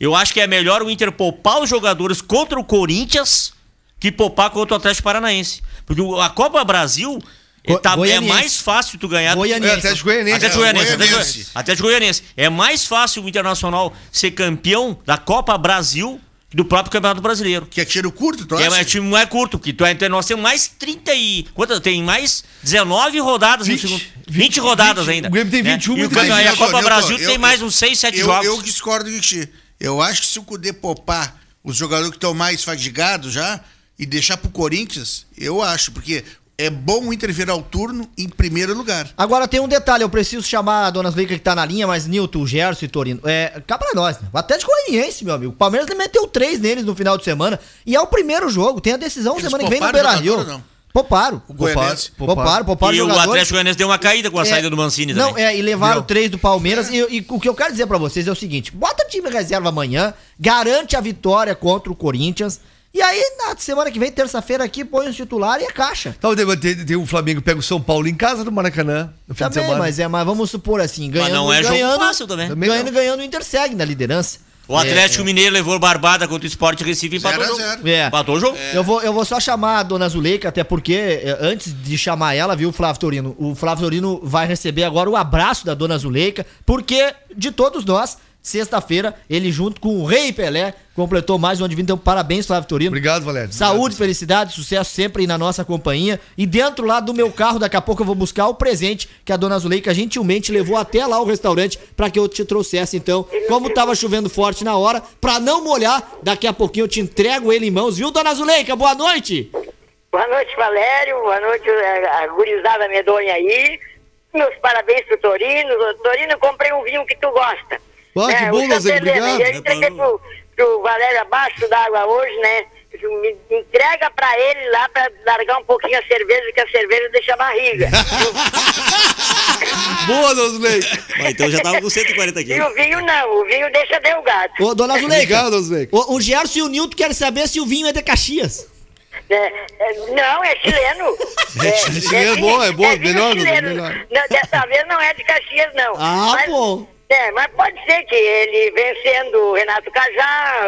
Eu acho que é melhor o Inter poupar os jogadores contra o Corinthians que poupar contra o Atlético Paranaense. Porque a Copa Brasil é, Go- tá- é mais fácil tu ganhar. do- Goianiense. É, Atlético Goianiense. Atlético É, Goianiense, Atlético Goianiense. Goianiense. Atlético Goianiense. É mais fácil o Internacional ser campeão da Copa Brasil que do próprio Campeonato Brasileiro. Que é tiro curto, tu É, acha? mas o time não é curto, porque tu é, nós temos mais 30 e. Quantas? Tem mais 19 rodadas 20, no segundo. 20, rodadas 20, ainda. o Grêmio tem né? 21 E o e tem e a Copa Nilton, Brasil eu- tem mais uns 6, 7 eu, jogos. Eu discordo de ti. Eu acho que se o Cudê poupar os jogadores que estão mais fadigados já e deixar pro Corinthians, eu acho, porque é bom o Inter virar o turno em primeiro lugar. Agora tem um detalhe, eu preciso chamar a dona Zuleika que tá na linha, mas Nilton, Gerson e Torino. É, cá pra nós, né? O Atlético Goianiense, meu amigo. O Palmeiras meteu três neles no final de semana. E é o primeiro jogo. Tem a decisão Eles semana que vem no pouparam Não? Pouparam. O Goianense. Pouparam, pouparam e o jogadores. Atlético Goianiense deu uma caída com a É, saída do Mancini Não, também. é, e levaram três do Palmeiras. E, e o que eu quero dizer pra vocês é o seguinte: bota o time reserva amanhã, garante a vitória contra o Corinthians. E aí, na semana que vem, terça-feira, aqui, põe os titular e a caixa. Então, tem, tem, tem o Flamengo pega o São Paulo em casa no Maracanã. No fim de Também, semana. mas é, mas vamos supor assim, ganhando, Mas não é jogo ganhando, fácil também. Também ganhando, não. ganhando, o Inter segue na liderança. O Atlético Mineiro levou barbada contra o Sport Recife e empatou o Zero jogo. zero. É. Empatou o jogo. Eu, vou, eu vou só chamar a dona Zuleika, até porque é, antes de chamar ela, viu, Flávio Torino? O Flávio Torino vai receber agora o abraço da dona Zuleika, porque de todos nós, sexta-feira, ele junto com o Rei Pelé completou mais um ano de vida. Então, parabéns, Flávio Torino. Obrigado, Valério. Saúde, felicidade, sucesso sempre aí na nossa companhia. E dentro lá do meu carro, daqui a pouco eu vou buscar o presente que a dona Zuleika gentilmente levou até lá o restaurante para que eu te trouxesse. Então, como tava chovendo forte na hora, pra não molhar, daqui a pouquinho eu te entrego ele em mãos, viu, dona Zuleika? Boa noite! Boa noite, Valério. Boa noite, a gurizada medonha aí. Meus parabéns pro Torino. Torino, eu comprei um vinho que tu gosta. Ah, que É, bom, o Lozé, Santa Helena. obrigado. Eu entreguei pro, pro Valério abaixo d'água hoje, né? Me entrega pra ele lá pra largar um pouquinho a cerveja, que a cerveja deixa a barriga. [laughs] Boa, Dosley. Ah, então já tava com 140 e quilos. o vinho não, o vinho deixa delgado. Ô, dona Zuleika, Obrigado, Dosley. o, o Gerson e o Nilton querem saber se o vinho é de Caxias. É, é, não, é chileno. É chileno, bom, é bom, vinho melhor, chileno. melhor. Não, dessa vez não é de Caxias, não. Ah, Mas- pô. É, mas pode ser que ele vencendo o Renato Cajá,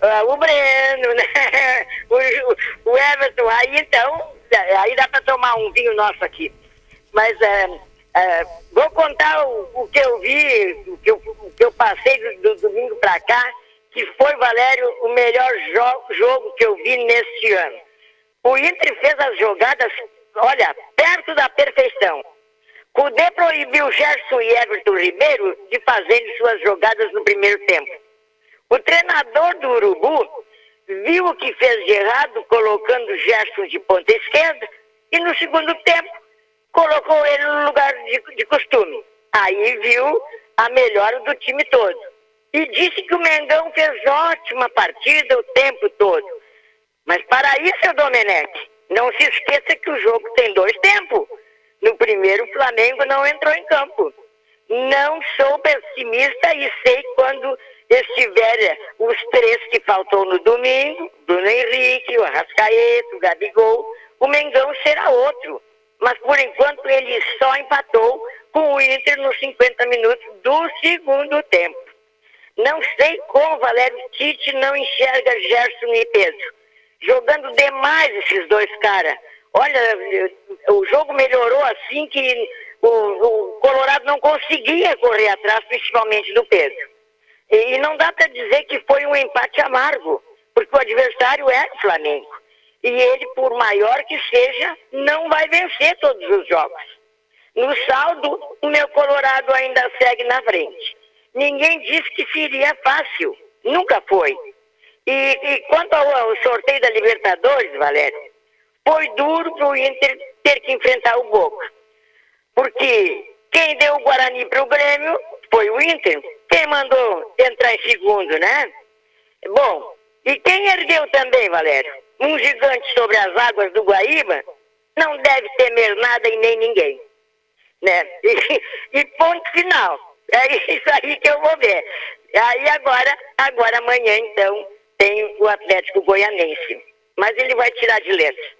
[laughs] o Breno, né? [laughs] o, o Everton, aí então, aí dá pra tomar um vinho nosso aqui. Mas é, é, vou contar o, o que eu vi, o que eu, o que eu passei do, do domingo pra cá, que que foi, Valério, o melhor jo jogo que eu vi neste ano. O Inter fez as jogadas, olha, perto da perfeição. Cudê proibiu Gerson e Everton Ribeiro de fazerem suas jogadas no primeiro tempo. O treinador do Urubu viu o que fez de errado colocando Gerson de ponta esquerda e no segundo tempo colocou ele no lugar de, de costume. Aí viu a melhora do time todo. E disse que o Mengão fez ótima partida o tempo todo. Mas para isso, seu Domenech, não se esqueça que o jogo tem dois tempos. No primeiro, o Flamengo não entrou em campo. Não sou pessimista e sei quando estiver os três que faltou no domingo, Bruno Henrique, o Arrascaeta, o Gabigol, o Mengão será outro. Mas por enquanto ele só empatou com o Inter nos 50 minutos do segundo tempo. Não sei como Valério Tite não enxerga Gerson e Pedro. Jogando demais esses dois caras. Olha, o jogo melhorou assim que o, o Colorado não conseguia correr atrás, principalmente do Pedro. E, e não dá para dizer que foi um empate amargo, porque o adversário é o Flamengo. E ele, por maior que seja, não vai vencer todos os jogos. No saldo, o meu Colorado ainda segue na frente. Ninguém disse que seria fácil. Nunca foi. E, e quanto ao, ao, sorteio da Libertadores, Valério, foi duro para o Inter ter que enfrentar o Boca. Porque quem deu o Guarani para o Grêmio foi o Inter. Quem mandou entrar em segundo, né? Bom, e quem ergueu também, Valério? Um gigante sobre as águas do Guaíba não deve temer nada e nem ninguém. Né? E, e ponto final. É isso aí que eu vou ver. Aí agora, agora amanhã então, tem o Atlético Goianense. Mas ele vai tirar de letra.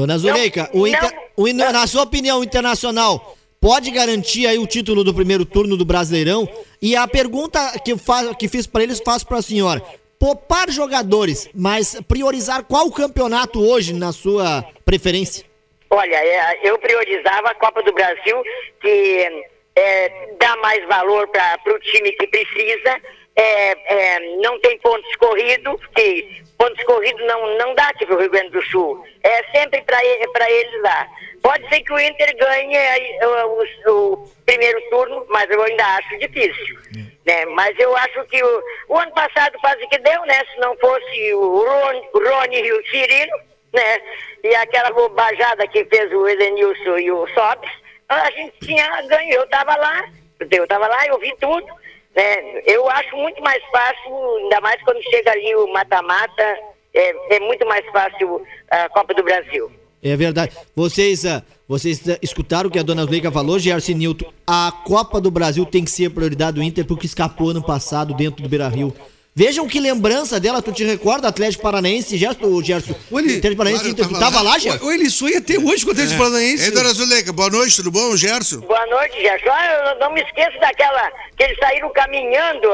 Dona Zuleika, não, o inter, não, o, na sua opinião, o Internacional pode garantir aí o título do primeiro turno do Brasileirão? E a pergunta que, faço, que fiz para eles, faço para a senhora. Poupar jogadores, mas priorizar qual campeonato hoje na sua preferência? Olha, é, eu priorizava a Copa do Brasil, que é, dá mais valor para o time que precisa. É, é, não tem pontos corridos, que pontos corridos não, não dá aqui para o Rio Grande do Sul. É sempre para eles lá. Pode ser que o Inter ganhe o, o, o, primeiro turno, mas eu ainda acho difícil. Né? Mas eu acho que o, o ano passado quase que deu, né? Se não fosse o Rony, o Rony e o Cirino, né? E aquela bobajada que fez o Edenilson e o Sobis, a gente tinha ganho. Eu estava lá, eu estava lá, eu vi tudo. Né? Eu acho muito mais fácil, ainda mais quando chega ali o mata-mata, é, é, muito mais fácil a Copa do Brasil. É verdade. Vocês, uh, vocês escutaram o que a dona Zuleika falou, Gerson Nilton? A Copa do Brasil tem que ser a prioridade do Inter porque escapou ano passado dentro do Beira Rio. Vejam que lembrança dela, tu te recorda, Atlético Paranaense, Gerson, Gerson ele, Atlético Paranaense, claro, tu tava lá, Gerson? Ou ele sonha até hoje com o Atlético é. Paranaense. Ei, dona Zuleika, boa noite, tudo bom, Gerson? Boa noite, Gerson. Ah, eu não me esqueço daquela, que eles saíram caminhando,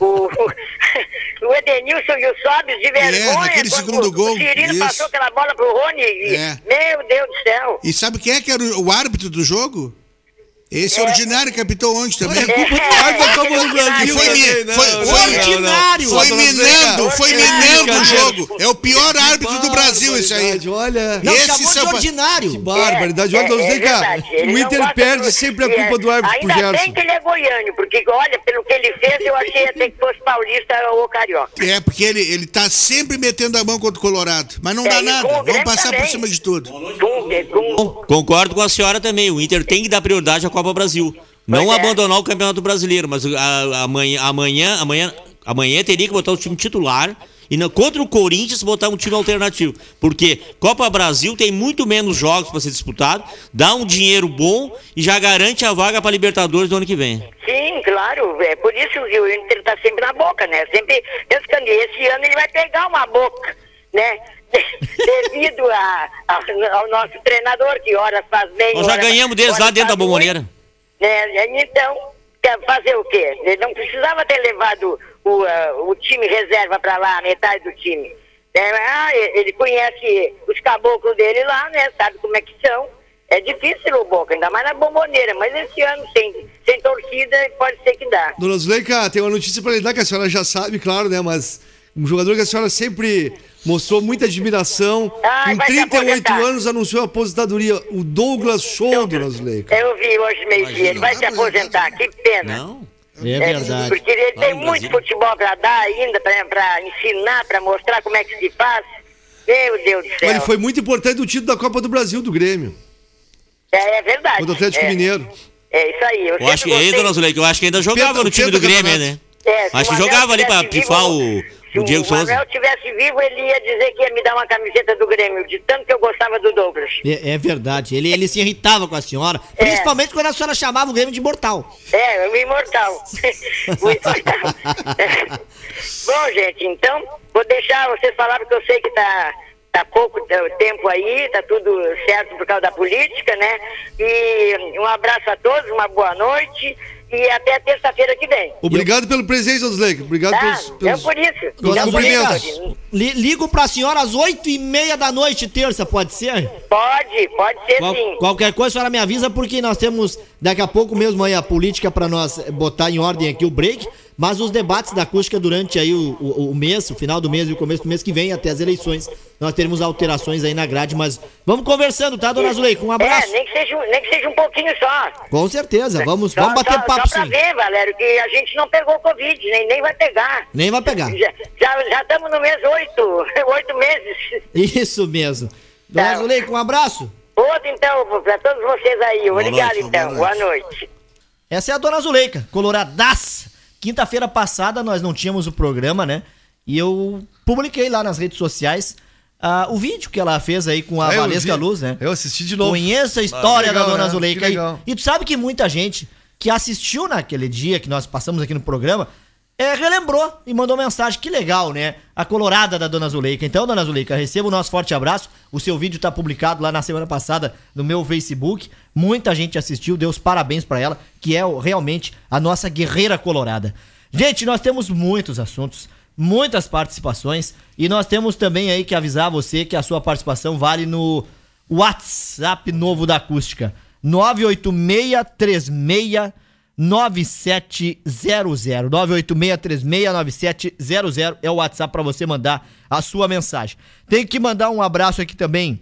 o, [laughs] o, Edenilson e o Sobis de vergonha. É, naquele segundo o, gol. O Cirino passou aquela bola pro Rony e, é. meu Deus do céu. E sabe quem é que era o árbitro do jogo? Esse é. ordinário que apitou ontem também. É culpa do árbitro da Copa do Brasil. Foi, também, foi, foi, ordinário. Foi minando, foi minando o jogo. É o pior árbitro do Brasil, isso aí. Olha. Não, esse chamou de ordinário. Que barbaridade. Olha, é, é, cá. O Inter perde sempre a culpa do árbitro pro Gerson. Ainda bem que ele é goiano, porque olha, pelo que ele fez, eu achei até que fosse paulista ou carioca. É, porque ele, ele tá sempre metendo a mão contra o Colorado. Mas não dá nada. Vamos passar por cima de tudo. Concordo com a senhora também. O Inter tem que dar prioridade à Copa Brasil. Não é. abandonar o Campeonato Brasileiro, mas amanhã, amanhã, amanhã, amanhã teria que botar o time titular e na, contra o Corinthians botar um time alternativo. Porque Copa Brasil tem muito menos jogos para ser disputado, dá um dinheiro bom e já garante a vaga para Libertadores do ano que vem. Sim, claro. É por isso que o Inter está sempre na boca, né? Sempre pensando, esse ano ele vai pegar uma boca, né? [laughs] Devido a, a, ao nosso treinador, que horas faz bem. Nós já ganhamos deles lá dentro da bomboneira. Né? Então, fazer o quê? Ele não precisava ter levado o, uh, o time reserva para lá, metade do time. É, ah, ele conhece os caboclos dele lá, né? Sabe como é que são. É difícil o Boca, ainda mais na bomboneira, mas esse ano sem, sem torcida pode ser que dá. Dona Zuleika, tem uma notícia pra lhe dar que a senhora já sabe, claro, né? Mas um jogador que a senhora sempre mostrou muita admiração. Ai, com vai se 38 aposentar. anos anunciou a aposentadoria. O Douglas Show, Dona Zuleika. Eu vi hoje meio-dia, ele vai se aposentar, que pena. Não? É É, verdade. Porque ele tem muito Brasil. futebol pra dar ainda, pra, pra ensinar, pra mostrar como é que se faz. Meu Deus do céu. Ele foi muito importante no título da Copa do Brasil do Grêmio. É, é verdade. Contra o Atlético é, Mineiro. É isso aí. Eu, Eu acho que, dona Zuleika, eu acho que ainda jogava Penta- no time do Grêmio, campeonato. né? É, Acho que jogava ali pra tivesse pifar o, se o Diego o Souza. Manuel tivesse vivo, ele ia dizer que ia me dar uma camiseta do Grêmio, de tanto que eu gostava do Douglas. É, é verdade. Ele, ele se irritava com a senhora, É. principalmente quando a senhora chamava o Grêmio de mortal. É, o imortal. [laughs] o imortal. [laughs] Bom, gente, então, vou deixar vocês falar, porque eu sei que tá, tá pouco tempo aí, tá tudo certo por causa da política, né? E um abraço a todos, uma boa noite e até terça-feira que vem. Obrigado pelo presente, Zuleika. Obrigado Tá? pelos, É pelos... por isso. pelos É cumprimentos. ligo pra senhora às oito e meia da noite, terça, pode ser? Pode, pode ser Qual- sim. qualquer coisa a senhora me avisa, porque nós temos daqui a pouco mesmo aí a política pra nós botar em ordem aqui o break, mas os debates da acústica durante aí o, o, o mês, o final do mês e o começo do mês que vem, até as eleições, nós teremos alterações aí na grade, mas vamos conversando, tá, dona Zuleika? Um abraço. É, nem que, seja, um- nem que seja um pouquinho só. Com certeza, vamos, Só- vamos bater só, papo Só pra sim. ver, Valério, que a gente não pegou Covid, nem, nem vai pegar. Nem vai pegar. [laughs] Já já já estamos no mês oito, [laughs] oito meses. Isso mesmo. Dona Tá. Zuleika, um abraço. Outro, então, pra todos vocês aí. Obrigado, noite, então. boa Boa noite. Essa é a Dona Zuleika, coloradaça. Quinta-feira passada nós não tínhamos o programa, né? E eu publiquei lá nas redes sociais ah, o vídeo que ela fez aí com a É, eu Valesca vi. Luz, né? Eu assisti de novo. Conheça a história legal, da Dona né? Zuleika. E, e tu sabe que muita gente que assistiu naquele dia que nós passamos aqui no programa é, relembrou e mandou mensagem. Que legal, né? A colorada da Dona Zuleika. Então, Dona Zuleika, receba o nosso forte abraço. O seu vídeo tá publicado lá na semana passada no meu Facebook. Muita gente assistiu, deu os parabéns pra ela, que é realmente a nossa guerreira colorada. Gente, nós temos muitos assuntos, muitas participações e nós temos também aí que avisar você que a sua participação vale no WhatsApp novo da Acústica. 98636 9700 986369700 é o WhatsApp para você mandar a sua mensagem. Tem que mandar um abraço aqui também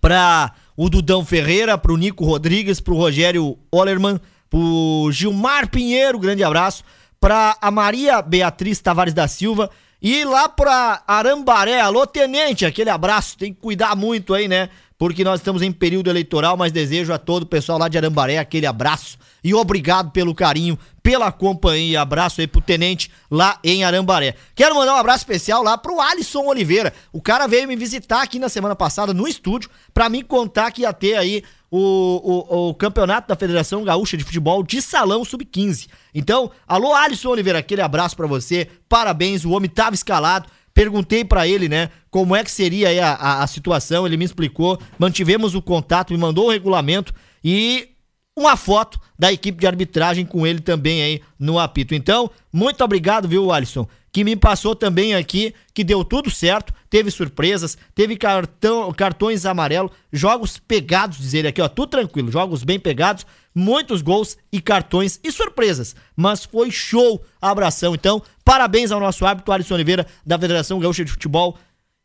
para o Dudão Ferreira, pro Nico Rodrigues, pro Rogério Ollerman, pro Gilmar Pinheiro, grande abraço, pra a Maria Beatriz Tavares da Silva e lá pra Arambaré, alô tenente, aquele abraço, tem que cuidar muito aí, né? Porque nós estamos em período eleitoral, mas desejo a todo o pessoal lá de Arambaré aquele abraço e obrigado pelo carinho, pela companhia. Abraço aí pro tenente lá em Arambaré. Quero mandar um abraço especial lá pro Alisson Oliveira. O cara veio me visitar aqui na semana passada no estúdio pra me contar que ia ter aí o, o, o campeonato da Federação Gaúcha de Futebol de Salão Sub-15. Então, alô Alisson Oliveira, aquele abraço pra você. Parabéns, o homem tava escalado. Perguntei pra ele, né, como é que seria a, a, a situação, ele me explicou, mantivemos o contato, me mandou o regulamento e uma foto da equipe de arbitragem com ele também aí no apito. Então, muito obrigado, viu, Alisson? Que me passou também aqui que deu tudo certo, teve surpresas, teve cartão, cartões amarelos, jogos pegados, diz ele aqui, ó, tudo tranquilo, jogos bem pegados, muitos gols e cartões e surpresas. Mas foi show, abração. Então, parabéns ao nosso árbitro Alisson Oliveira da Federação Gaúcha de Futebol,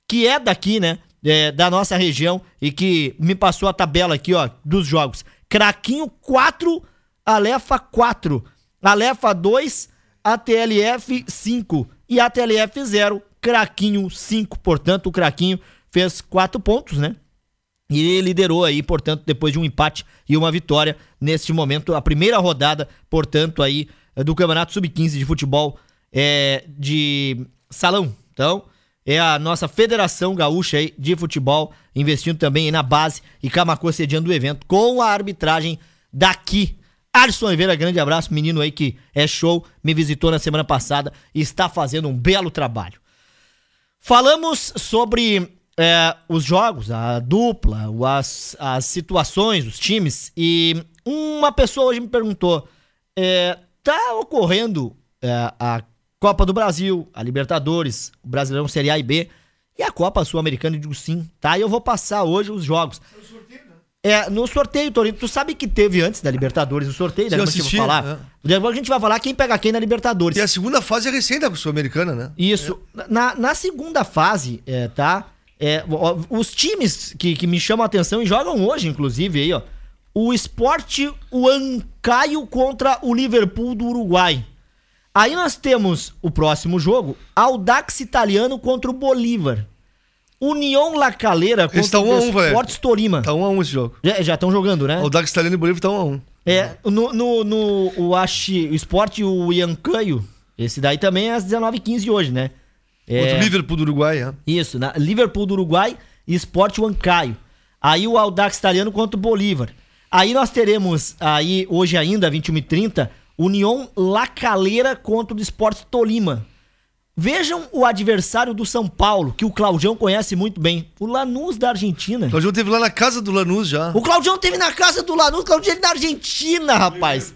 que é daqui, né? é, da nossa região e que me passou a tabela aqui, ó, dos jogos. Craquinho 4, Alefa 4, Alefa 2, ATLF 5 e ATLF 0, Craquinho 5. Portanto, o Craquinho fez 4 pontos, né? E liderou aí, portanto, depois de um empate e uma vitória, neste momento, a primeira rodada, portanto, aí, do Campeonato Sub-15 de futebol é, de salão. Então, é a nossa Federação Gaúcha de Futebol, investindo também na base e Camacô sediando o evento com a arbitragem daqui. Alisson Oliveira, grande abraço, menino aí que é show, me visitou na semana passada e está fazendo um belo trabalho. Falamos sobre é, os jogos, a dupla, as, as situações, os times, e uma pessoa hoje me perguntou: é, tá ocorrendo é, a Copa do Brasil, a Libertadores, o Brasileirão Série A e B e a Copa Sul-Americana? Eu digo sim, tá? E eu vou passar hoje os jogos. É, no sorteio, Torino, tu sabe que teve antes da Libertadores o sorteio, daqui a pouco falar. é. Daqui a gente vai falar quem pega quem na Libertadores. E a segunda fase é recém da Sul-Americana, né? Isso. Na, na segunda fase, é, tá? É, os times que, que me chamam a atenção e jogam hoje, inclusive, aí, ó. O Sport Huancayo contra o Liverpool do Uruguai. Aí nós temos o próximo jogo, Audax Italiano contra o Bolívar. União La Calera contra estão um o um, velho. Sports Torima. Tá um a um esse jogo. Já estão jogando, né? O Dax Italiano e Bolívia estão um a um. É, no, no, no o, Ashi, o esporte, o Iancaio, esse daí também é às 19h15 hoje, né? É, Contra o Liverpool do Uruguai, é. Isso, na Liverpool do Uruguai e Sport Huancayo. Aí o Audax Italiano contra o Bolívar. Aí nós teremos, aí hoje ainda, 21h30, União La Calera contra o Sport Tolima. Vejam o adversário do São Paulo, que o Claudião conhece muito bem. O Lanús da Argentina. O Claudião teve lá na casa do Lanús já. O Claudião teve na casa do Lanús, o Claudião é da Argentina, rapaz.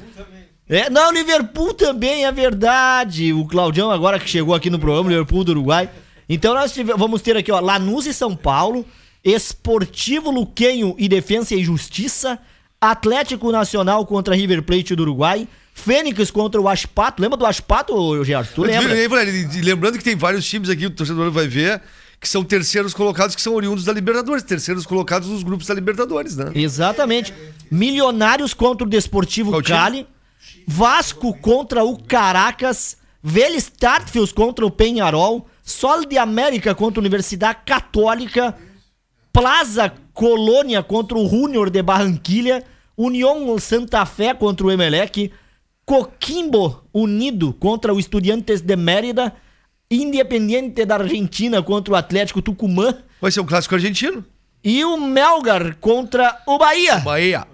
É, não, Liverpool também, é verdade. O Claudião agora que chegou aqui no programa, Liverpool do Uruguai. Então nós tive- vamos ter aqui, ó, Lanús e São Paulo, Esportivo Luquenho e Defensa e Justiça, Atlético Nacional contra River Plate do Uruguai, Fênix contra o Aspato. Lembra do Aspato, Gerardo? Tu lembra? E lembrando que tem vários times aqui, o torcedor vai ver, que são terceiros colocados, que são oriundos da Libertadores. Terceiros colocados nos grupos da Libertadores, né? Exatamente. Milionários contra o Desportivo Qual? Cali. Vasco contra o Caracas. Vélez Tartfields contra o Penharol. Sol de América contra a Universidade Católica. Plaza Colônia contra o Júnior de Barranquilha. União Santa Fé contra o Emelec. Coquimbo Unido contra o Estudiantes de Mérida. Independiente da Argentina contra o Atlético Tucumã. Vai ser um clássico argentino. E o Melgar contra o Bahia. Bahia.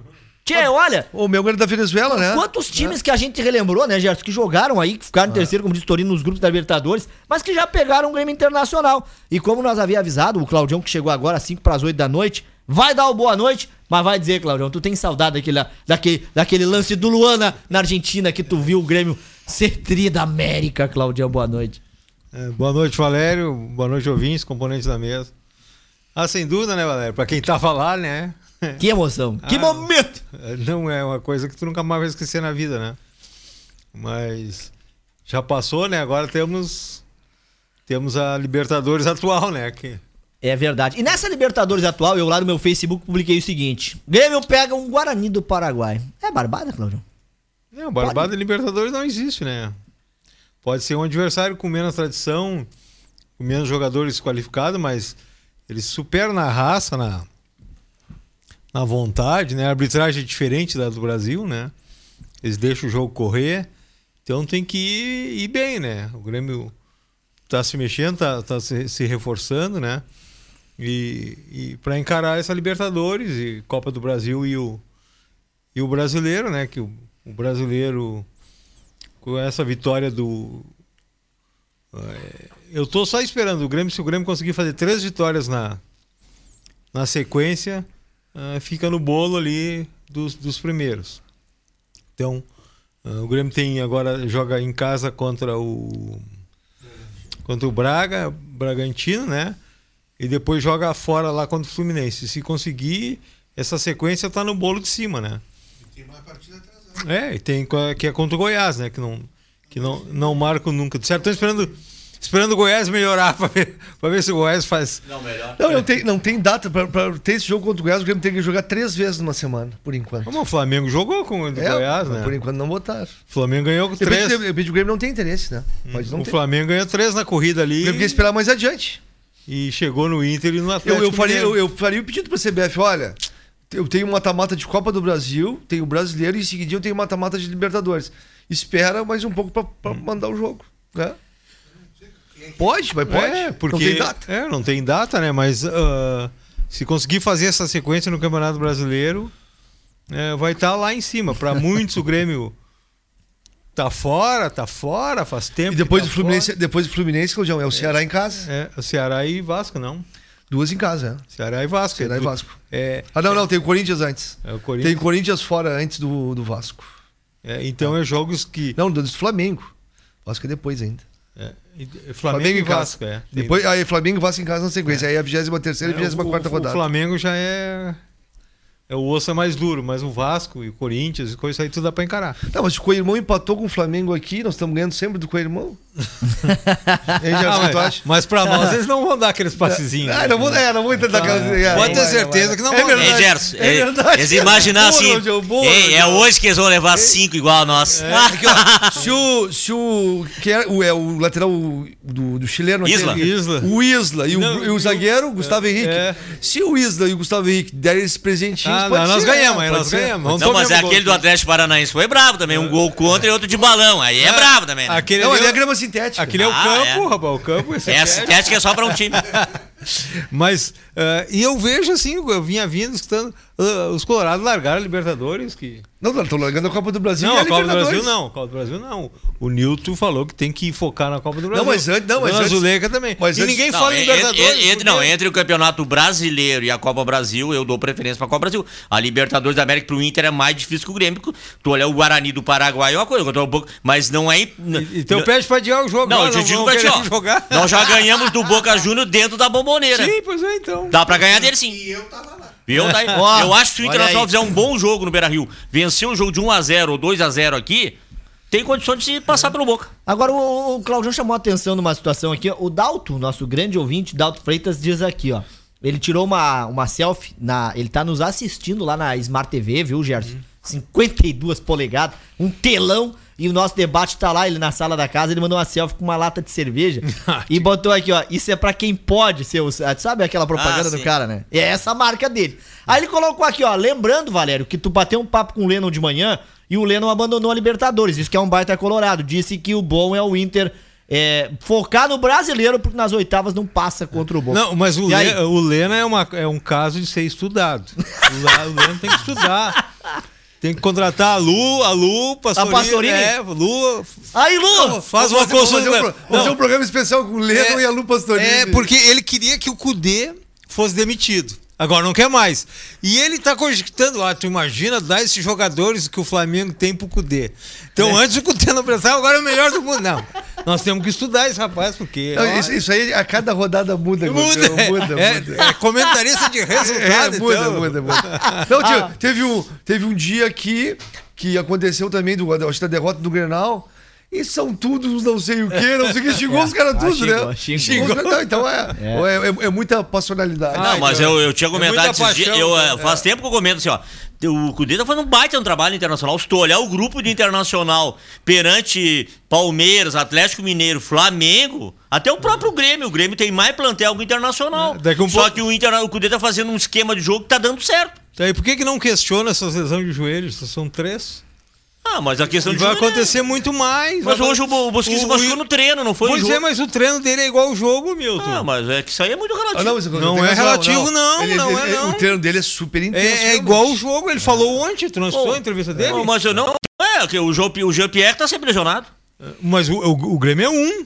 Tchê, olha, O meu é da Venezuela, né? quantos times que a gente relembrou, né, Gerson, que jogaram aí, que ficaram em terceiro, como o Torino, nos grupos da Libertadores, mas que já pegaram o Grêmio Internacional. E como nós havia avisado, o Claudião, que chegou agora às 5 para as 8 da noite, vai dar o boa noite, mas vai dizer, Claudião, tu tem saudade daquele, daquele, daquele lance do Luana na Argentina que tu viu o Grêmio ser tri da América, Claudião, boa noite. É, boa noite, Valério. Boa noite, ouvintes, componentes da mesa. Ah, sem dúvida, né, Valério? Pra quem tava lá, né? Que emoção, que Ah. momento! Não é uma coisa que tu nunca mais vai esquecer na vida, né? Mas já passou, né? Agora temos temos a Libertadores atual, né? Que É verdade. E nessa Libertadores atual, eu lá no meu Facebook publiquei o seguinte: Grêmio pega um Guarani do Paraguai. É barbada, Claudião? Não, Barbada Libertadores não existe, né? Pode ser um adversário com menos tradição, com menos jogadores qualificados, mas eles superam na raça, na, na vontade, né? A arbitragem é diferente da do Brasil, né? Eles deixam o jogo correr, então tem que ir, ir bem, né? O Grêmio tá se mexendo, tá, tá se, se reforçando, né? E, e para encarar essa Libertadores e Copa do Brasil e o, e o brasileiro, né? Que o, o brasileiro, com essa vitória do. eh, Eu tô só esperando o Grêmio, se o Grêmio conseguir fazer três vitórias na, na sequência, ah, fica no bolo ali dos, dos primeiros. Então, ah, o Grêmio tem agora joga em casa contra o contra o Braga, Bragantino, né? E depois joga fora lá contra o Fluminense. Se conseguir, essa sequência tá no bolo de cima, né? É, e tem que é contra o Goiás, né? Que não, que não, não marca nunca. De certo, estão esperando, esperando o Goiás melhorar [laughs] para ver, pra ver se o Goiás faz. Não, melhor. Não, não tem, não tem data pra, pra ter esse jogo contra o Goiás. O Grêmio tem que jogar três vezes numa semana, por enquanto. Como o Flamengo jogou com o É, Goiás, né? Por enquanto não botaram. O Flamengo ganhou com três. de repente o Grêmio não tem interesse, né? Não O ter. Flamengo ganhou três na corrida O ali Grêmio quer esperar mais adiante. E chegou no Inter e no Atlético. Eu, eu, faria, eu, eu faria o pedido pra CBF, olha, eu tenho um mata-mata de Copa do Brasil, tenho o brasileiro e em seguida eu tenho mata-mata de Libertadores. Espera mais um pouco pra, pra mandar o jogo. Né? Pode, mas pode. É, porque Não tem data. É, não tem data, né? Mas ah, se conseguir fazer essa sequência no Campeonato Brasileiro, é, vai estar lá em cima. Para muitos o Grêmio tá fora, tá fora, faz tempo. E depois que do tá Fluminense, depois do Fluminense, Claudião, é o Ceará em casa. fora. É, o Ceará e Vasco, não. Duas em casa, é. Ceará e Vasco. Ceará é, e Vasco. É, Ah, não, não, tem o Corinthians antes. é o Tem Corinthians. o Corinthians fora antes do, do Vasco. É, então é jogos que. Não, do Flamengo. Vasco é depois ainda. é, e- Flamengo, e em casa. Vasco, é. Tem- Depois, aí Flamengo e Vasco em casa na sequência. Aí a 23 e 24 É, o- rodada. O Flamengo já é. É, o osso é mais duro, mas o Vasco e o Corinthians e coisa aí tudo dá pra encarar. Não, mas o Coirmão empatou com o Flamengo aqui, nós estamos ganhando sempre do Coirmão. [laughs] Ah, o tu mas, acha? mas pra nós eles não vão dar aqueles passezinhos. Ah, não vou, é, não vou entrar naquela. é, Pode ter vai, vai, certeza que não é vão. verdade, Ei, Gerson, é verdade. eles imaginam Burro, assim. Burro, ei, é hoje que eles vão levar cinco igual a nós. Aqui, ó, [laughs] se o. Se o, que é, o, é o lateral do, do chileno Isla. aquele- Isla. O Isla e o, Não, e o zagueiro, o Gustavo Henrique. é. Se o Isla e o Gustavo Henrique derem esses presentinhos, Ah, pode não, nós ser, ganhamos, né? Pode nós ser. ganhamos. Não, mas é aquele do gol. Atlético Paranaense foi bravo também. Um gol contra e outro de balão. Aí é bravo também. Né? Aquele Não, ali é é, grama sintética. aquele é o Ah, campo, é. rapaz. O campo esse É, a sintética é só pra um time. [laughs] Mas, eh, e eu vejo assim, eu vinha vindo escutando, ah, os Colorados largaram a Libertadores, que... Não, não, tô largando a Copa do Brasil. Não, e a Copa do. Brasil não, a Copa do Brasil não. O Nilton falou que tem que focar na Copa do Brasil. Não, mas antes- não, mas antes- Zuleika também. mas e antes- ninguém Não, fala em Libertadores. en- entre, não, porque- entre o Campeonato Brasileiro e a Copa Brasil, eu dou preferência pra Copa Brasil. A Libertadores da América pro Inter é mais difícil que o Grêmio. porque Tu olha o Guarani do Paraguai é uma coisa, um pouco- mas não é. Então não, pede pra adiar o jogo. não, ó, eu digo pra jogar. Nós já ganhamos do Boca Júnior dentro da bomboneira. Sim, pois é, então. Dá pra ganhar dele sim. E eu tava lá. Viu? Daí, [laughs] Ó, eu acho que se o Internacional aí. fizer um bom jogo no Beira Rio, vencer um jogo de 1x0 ou 2x0 aqui, tem condições de se passar pelo Boca. Agora, o, o Claudião chamou a atenção numa situação aqui. O Dalto, nosso grande ouvinte, Dalto Freitas, diz aqui, ó. Ele tirou uma, uma selfie, na, ele tá nos assistindo lá na Smart TV, viu, Gerson? 52 polegadas, um telão, e o nosso debate tá lá, ele na sala da casa, ele mandou uma selfie com uma lata de cerveja [laughs] e botou aqui, ó, isso é pra quem pode ser, o, sabe aquela propaganda Ah, do cara, né? É essa marca dele. Aí ele colocou aqui, ó, lembrando, Valério, que tu bateu um papo com o Lennon de manhã e o Lennon abandonou a Libertadores, isso que é um baita colorado, disse que o bom é o Inter é, focar no brasileiro, porque nas oitavas não passa contra o Boca. Não, mas o? Le, o Lena é, uma, é um caso de ser estudado. [laughs] O, o Lena tem que estudar. Tem que contratar a Lu, a Lu, Pastorini. Pastorini? É, Lu. Aí, Lu! Faz uma Vamos fazer, um, consulta. fazer um programa especial com o Leno É, e a Lu Pastorini. É, porque ele queria que o Cudê fosse demitido. Agora não quer mais. E ele tá cogitando, ah, tu imagina dar esses jogadores que o Flamengo tem pro Cudê. Então antes o Cudê não prestava, agora é o melhor do mundo. Não. Nós temos que estudar esse rapaz, porque. Não, isso, isso aí, a cada rodada muda. muda, Gordão, muda, é, muda. é comentarista de [laughs] resultado. É, muda, então. muda, muda. Não, tio, teve, um, teve um dia aqui que aconteceu também do, acho que da derrota do Grenal. E são todos não sei o que, não sei o que. Xingou os [laughs] caras Ah, tudo, xingou, né? xingou. caras- não, então é, é. é- é muita passionalidade. Não, mas eu, eu tinha comentado muita esses dias. Eu, né? eh, faz tempo que eu comento assim, ó. O Cudê tá fazendo um baita no trabalho internacional. Se tu olhar o grupo de internacional perante Palmeiras, Atlético Mineiro, Flamengo, até o próprio Grêmio. O Grêmio tem mais plantel que o internacional. Um Só pouco- que o, Inter, o Cudê tá fazendo um esquema de jogo que tá dando certo. Então, e por que, que não questiona essas lesões de joelhos? São três. Ah, mas a questão E de vai né? acontecer muito mais. Mas Vai- hoje o, o Bosquinha se o- machucou no treino, não foi Pois no jogo. é, mas o treino dele é igual ao jogo, Milton. Ah, mas é que isso aí é muito relativo. Ah, não, mas Não tem é razão, relativo, não, Ele- não ele- é, ele- não. O treino dele é super intenso. É, é igual o jogo, ele falou ontem, não escutou a entrevista dele? Não, mas eu não. É, que o Jean- o Jean-Pierre tá sempre lesionado. Mas o, o, o Grêmio é um.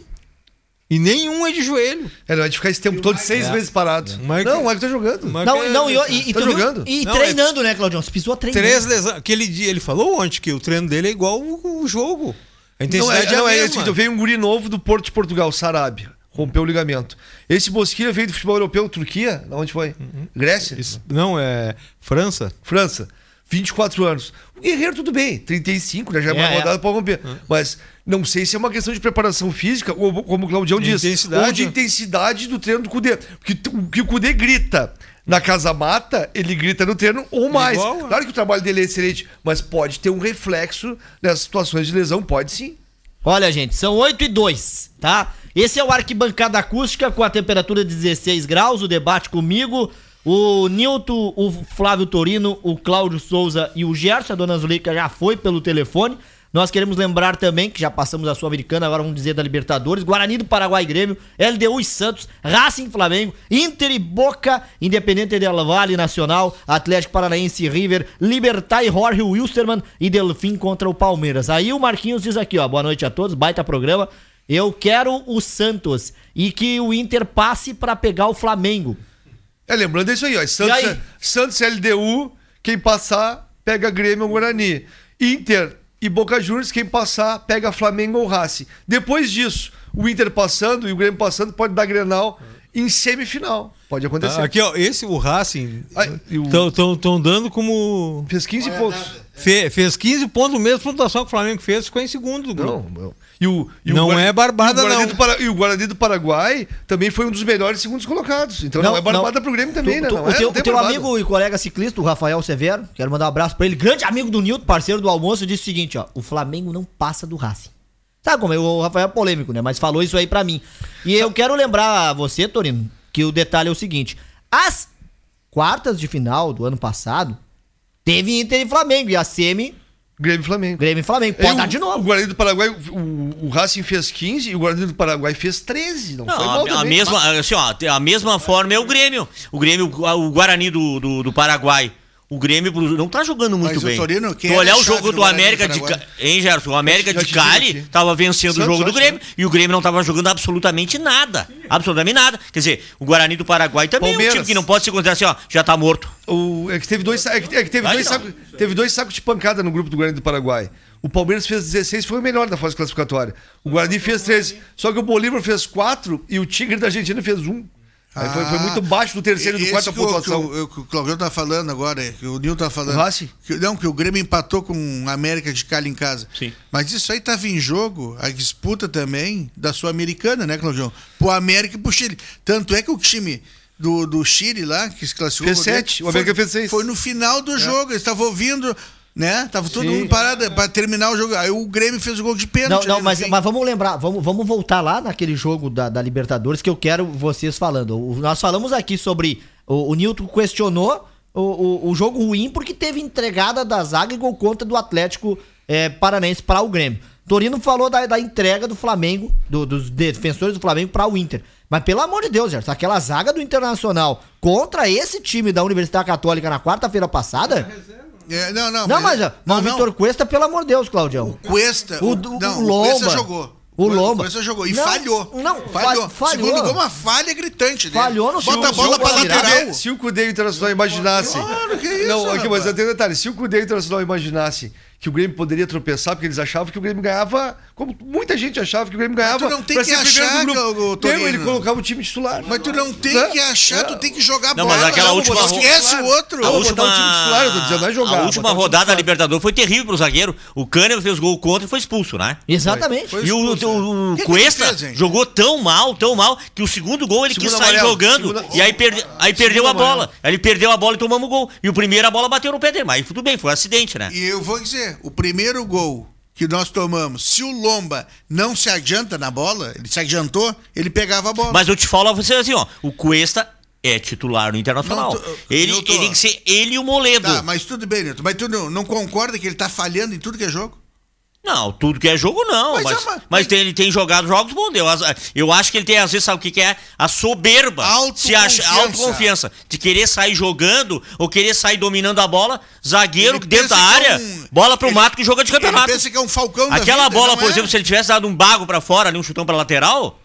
E nenhum é de joelho. É, não, é de ficar esse tempo todo seis meses parado. Mas- não, o Mike tá jogando. Não, que- não, e, e, e Tá viu? jogando? E Não, treinando, né, Claudião? Você pisou treinando. Três lesões. Aquele dia, ele falou ontem que o treino dele é igual o, o jogo. A Não, intensidade é, é, não, é, é, veio um guri novo do Porto de Portugal, Sarabia. Rompeu o ligamento. Esse Bosquilha veio do futebol europeu, Turquia? Onde foi? Grécia? Isso- não, é França. França. 24 anos. O Guerreiro, tudo bem. 35, né? Já é uma É, é. rodada pra romper. Mas não sei se é uma questão de preparação física, ou como o Claudião De diz, intensidade. ou de intensidade do treino do Cudê. Porque o que o Cudê grita na casa mata, ele grita no treino ou mais. Igual, é. claro que o trabalho dele é excelente, mas pode ter um reflexo nessas situações de lesão, pode sim. Olha, gente, são 8 e 2, tá? Esse é o Arquibancada Acústica com a temperatura de 16 graus, o debate comigo, o Nilton, o Flávio Torino, o Cláudio Souza e o Gerson, a dona Zuleika já foi pelo telefone. Nós queremos lembrar também que já passamos a Sul-Americana, agora vamos dizer da Libertadores, Guarani do Paraguai Grêmio, LDU e Santos, Racing Flamengo, Inter e Boca, Independente del Vale Nacional, Atlético Paranaense e River, Libertar e Jorge Wilstermann e Delfim contra o Palmeiras. Aí o Marquinhos diz aqui, ó, boa noite a todos, baita programa. Eu quero o Santos e que o Inter passe pra pegar o Flamengo. É, lembrando isso aí, ó. Santos, aí? é- Santos LDU, quem passar, pega Grêmio ou Guarani. Inter e Boca Juniors, quem passar, pega Flamengo ou Racing. Depois disso, o Inter passando e o Grêmio passando, pode dar Grenal em semifinal. Pode acontecer. Aqui, ó, esse, o Racing, Ah, estão dando como... Fez 15 pontos. Fe- fez 15 pontos, mesmo pontuação que o Flamengo fez, ficou em segundo do grupo. Não, não. E o, e o Não Guarani- é barbada, e o não. Para- E o Guarani do Paraguai também foi um dos melhores segundos colocados. Então não, é barbada pro Grêmio também, Tu- né? tu- Não o é, teu, não o teu amigo e colega ciclista, o Rafael Severo, quero mandar um abraço pra ele, grande amigo do Nilton, parceiro do almoço, disse o seguinte, ó, o Flamengo não passa do Racing. Sabe como é? O Rafael é polêmico, né? Mas falou isso aí pra mim. E eu quero lembrar a você, Torino, que o detalhe é o seguinte, as quartas de final do ano passado, teve Inter e Flamengo, e a semi, Grêmio e Flamengo. Grêmio e Flamengo. Pode o- dar de O novo. Guarani do Paraguai, o, o Racing fez 15 e o Guarani do Paraguai fez 13. Não, Não, foi a, mal a também. mesma, assim, ó, a mesma forma é o Grêmio. O Grêmio, o Guarani do, do, do Paraguai. O Grêmio não tá jogando muito Mas o bem. Torino, quem tu olhar o jogo do América de Hein, Gerson? O América de Cali tava vencendo o Santos, jogo do Grêmio e o Grêmio não tava jogando absolutamente nada. Absolutamente nada. Quer dizer, o Guarani do Paraguai também é um Palmeiras. time que não pode se considerar assim, ó, já tá morto. O, é que teve dois, é que, é que teve, Vai dois não. sacos, teve dois sacos de pancada no grupo do Guarani do Paraguai. O Palmeiras fez 16, foi o melhor da fase classificatória. O Guarani fez 13. Só que o Bolívar fez 4 e o Tigre da Argentina fez 1. Foi, foi muito baixo do terceiro e do quarto a pontuação. Que o, que o Claudio tá falando agora, que o Nil tá falando. O? Que, não, que o Grêmio empatou com o América de Cali em casa. Sim. Mas isso aí tava em jogo, a disputa também da Sul-Americana, né, Claudio? Pro América e pro Chile. Tanto é que o time do, do Chile lá, que se classificou. Fez sete, o América fez seis. Foi no final do jogo, eles estavam ouvindo, né? Tava todo Sim. mundo parado pra terminar o jogo. Aí o Grêmio fez o gol de Não, pênalti. não, ali no mas, mas vamos lembrar, vamos, vamos voltar lá naquele jogo da, da Libertadores que eu quero vocês falando. O- nós falamos aqui sobre. O, o Newton questionou o, o, o jogo ruim porque teve entregada da zaga e gol contra do Atlético é, Paranense para o Grêmio. Torino falou da, da entrega do Flamengo, do- dos defensores do Flamengo para o Inter. Mas pelo amor de Deus, Gerson, aquela zaga do Internacional contra esse time da Universidade Católica na quarta-feira passada. É, não, não. Não, mas, mas o não, Vitor Cuesta, pelo amor de Deus, Claudião. Cuesta. O, O, o, não, o o Lomba. Cuesta jogou. O Lomba. Cuesta jogou. E Não, falhou. Não, falhou. fa- falhou. Segundo gol, uma falha gritante dele. Falhou no Bota a bola pra lateral. Se o Cudê e o Internacional imaginassem. Claro, que isso, não, aqui, mas tem um detalhe. Se o Cudê e o Internacional imaginassem que o Grêmio poderia tropeçar, porque eles achavam que o Grêmio ganhava, como muita gente achava que o Grêmio ganhava. tu não tem que achar, o- o Não, Torino. ele colocava o time titular. Mas tu não tem Né? que achar, tu tem que jogar Não, bola. mas aquela Não, última ro- Esquece o outro. A Não, última, o time titular, eu tô dizendo, não é jogar, a última o rodada da. Libertadores foi terrível pro zagueiro. O Kahneman fez gol contra e foi expulso, né? Exatamente. Foi E o, expulso, o- o né? Que que Cuesta fez, jogou tão mal, tão mal, que o segundo gol ele Segundo quis sair amarelo, jogando. segunda- E aí, perde, aí perdeu a bola. Aí ele perdeu a bola e tomamos o gol. E o primeiro a bola bateu no pé dele. Mas tudo bem, foi um acidente, né? E eu vou dizer, o primeiro gol que nós tomamos, se o Lomba não se adianta na bola, ele se adiantou, ele pegava a bola. Mas eu te falo a você assim, ó. O Cuesta é titular no Internacional. Não, tu- ele, ele tem que ser ele e o Moledo. Tá, mas tudo bem, Neto. Mas tu não, não concorda que ele tá falhando em tudo que é jogo? Não, tudo que é jogo não. Mas Mas, é mas, mas- tem- ele tem jogado jogos bons. Eu, eu acho que ele tem, às vezes, sabe o que, que é? A soberba. Se acha Autoconfiança. autoconfiança. De querer sair jogando ou querer sair dominando a bola, zagueiro Ele dentro da é área, um- bola pro ele- mato que joga de campeonato. Ele pensa que é um falcão Aquela vida, bola, por é? exemplo, se ele tivesse dado um bago pra fora, ali, um chutão pra lateral,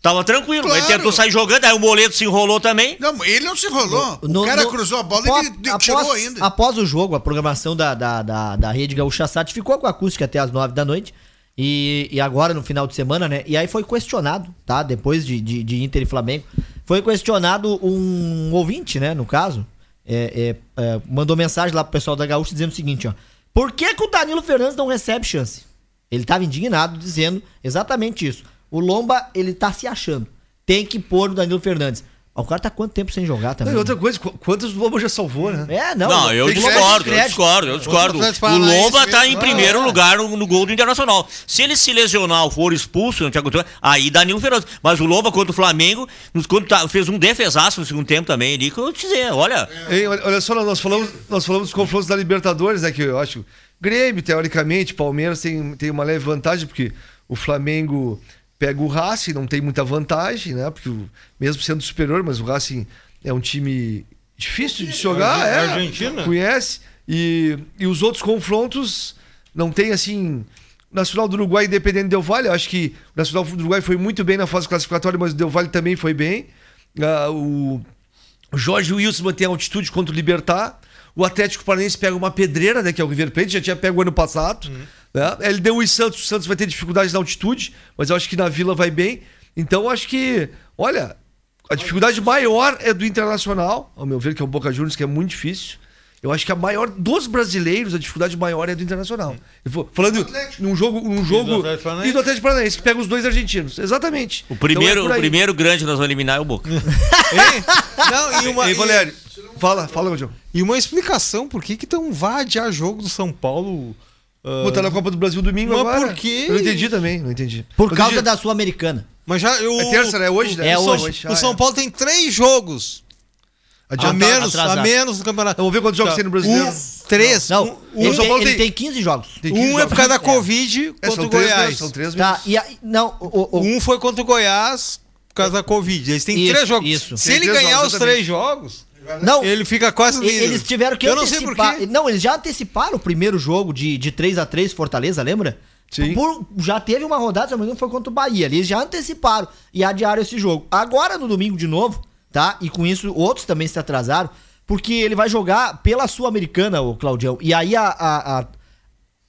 tava tranquilo. Ele Claro. tentou sair jogando, aí o Moledo se enrolou também. Não, ele não se enrolou. No- o cara no- cruzou a bola após- e ele após, tirou ainda. Após o jogo, a programação da, da, da, da Rede Gaúcha Sat ficou com a acústica até as nove da noite. E, e agora, no final de semana, né? E aí foi questionado, tá? Depois de, de, de Inter e Flamengo. Foi questionado um ouvinte, né? No caso. é, é, é, mandou mensagem lá pro pessoal da Gaúcha dizendo o seguinte, ó. Por que, que o Danilo Fernandes não recebe chance? Ele tava indignado dizendo exatamente isso. O Lomba, ele tá se achando. Tem que pôr o Danilo Fernandes. O cara tá quanto tempo sem jogar Não, também? e outra coisa, qu- quantas do Lobo já salvou, né? É, não. Não, eu discordo, eu discordo, eu discordo. O Lomba tá em primeiro lugar no, no gol do Internacional. Se ele se lesionar ou for expulso, não tinha aí Danilo Fernandes. Mas o Lomba contra o Flamengo, nos- quando tá- fez um defesaço no segundo tempo também ali, que eu te dizer, olha, Hein, olha, olha só, nós falamos, nós falamos dos confrontos da Libertadores, né? Que eu acho. Grêmio, teoricamente, Palmeiras tem, tem uma leve vantagem, porque o Flamengo pega o Racing, não tem muita vantagem, né? Porque o- mesmo sendo superior, mas o Racing é um time difícil de jogar. Argen- É, Argentina. Conhece. E, e os outros confrontos não tem assim. Nacional do Uruguai, independente do Del Valle, eu acho que o Nacional do Uruguai foi muito bem na fase classificatória, mas o Del Valle também foi bem. Ah, o, Jorge Wilson mantém a altitude contra o Libertar. O Atlético Paranaense pega uma pedreira, né? Que é o River Plate, já tinha pego ano passado. Né? Ele deu o Santos, o Santos vai ter dificuldade na altitude, mas eu acho que na Vila vai bem. Então eu acho que, olha, a dificuldade maior é do Internacional, ao meu ver, que é o Boca Juniors, que é muito difícil. Eu acho que a maior dos brasileiros, a dificuldade maior é do Internacional. Eu vou- falando num jogo, num jogo e do Atlético Paranaense, que pega os dois argentinos. Exatamente. O primeiro, Então é o primeiro grande que nós vamos eliminar é o Boca. [laughs] Hein? Não, e uma, Ei, Valério, fala, fala, Gordão. e, e uma explicação por que que tão vai adiar jogo do São Paulo. Ah, Botar na Copa do Brasil domingo Mas agora. por quê? Eu não entendi também, não entendi. Por Eu causa entendi. da Sul-Americana. Mas já eu, É terça, né? Hoje, né? É Só hoje. O Ah, São é. Paulo tem três jogos a Adiantado. menos, a atrasado. menos no campeonato. Então, vamos ver quantos jogos Tá. tem no brasileiro. Um, três. Não, Um, ele, o São tem, Paulo ele tem- tem 15 jogos. Tem 15 um é jogos. por causa da É. Covid É, contra são o três Goiás. são três Tá, meses. e aí, não, o, o- Um foi contra o Goiás por causa da Covid. Eles têm Isso, três jogos. isso. Se Tem ele ganhar jogos, os exatamente. três jogos, não, ele fica quase líder. eles tiveram que Eu não sei por antecipar. quê. Não, eles já anteciparam o primeiro jogo de, de 3 a 3 Fortaleza, lembra? Sim. Por- já teve uma rodada, se não me engano, foi contra o Bahia. Eles já anteciparam e adiaram esse jogo. Agora, no domingo de novo, tá? E com isso, outros também se atrasaram. Porque ele vai jogar pela Sul-Americana, o Claudião. E aí a, a- a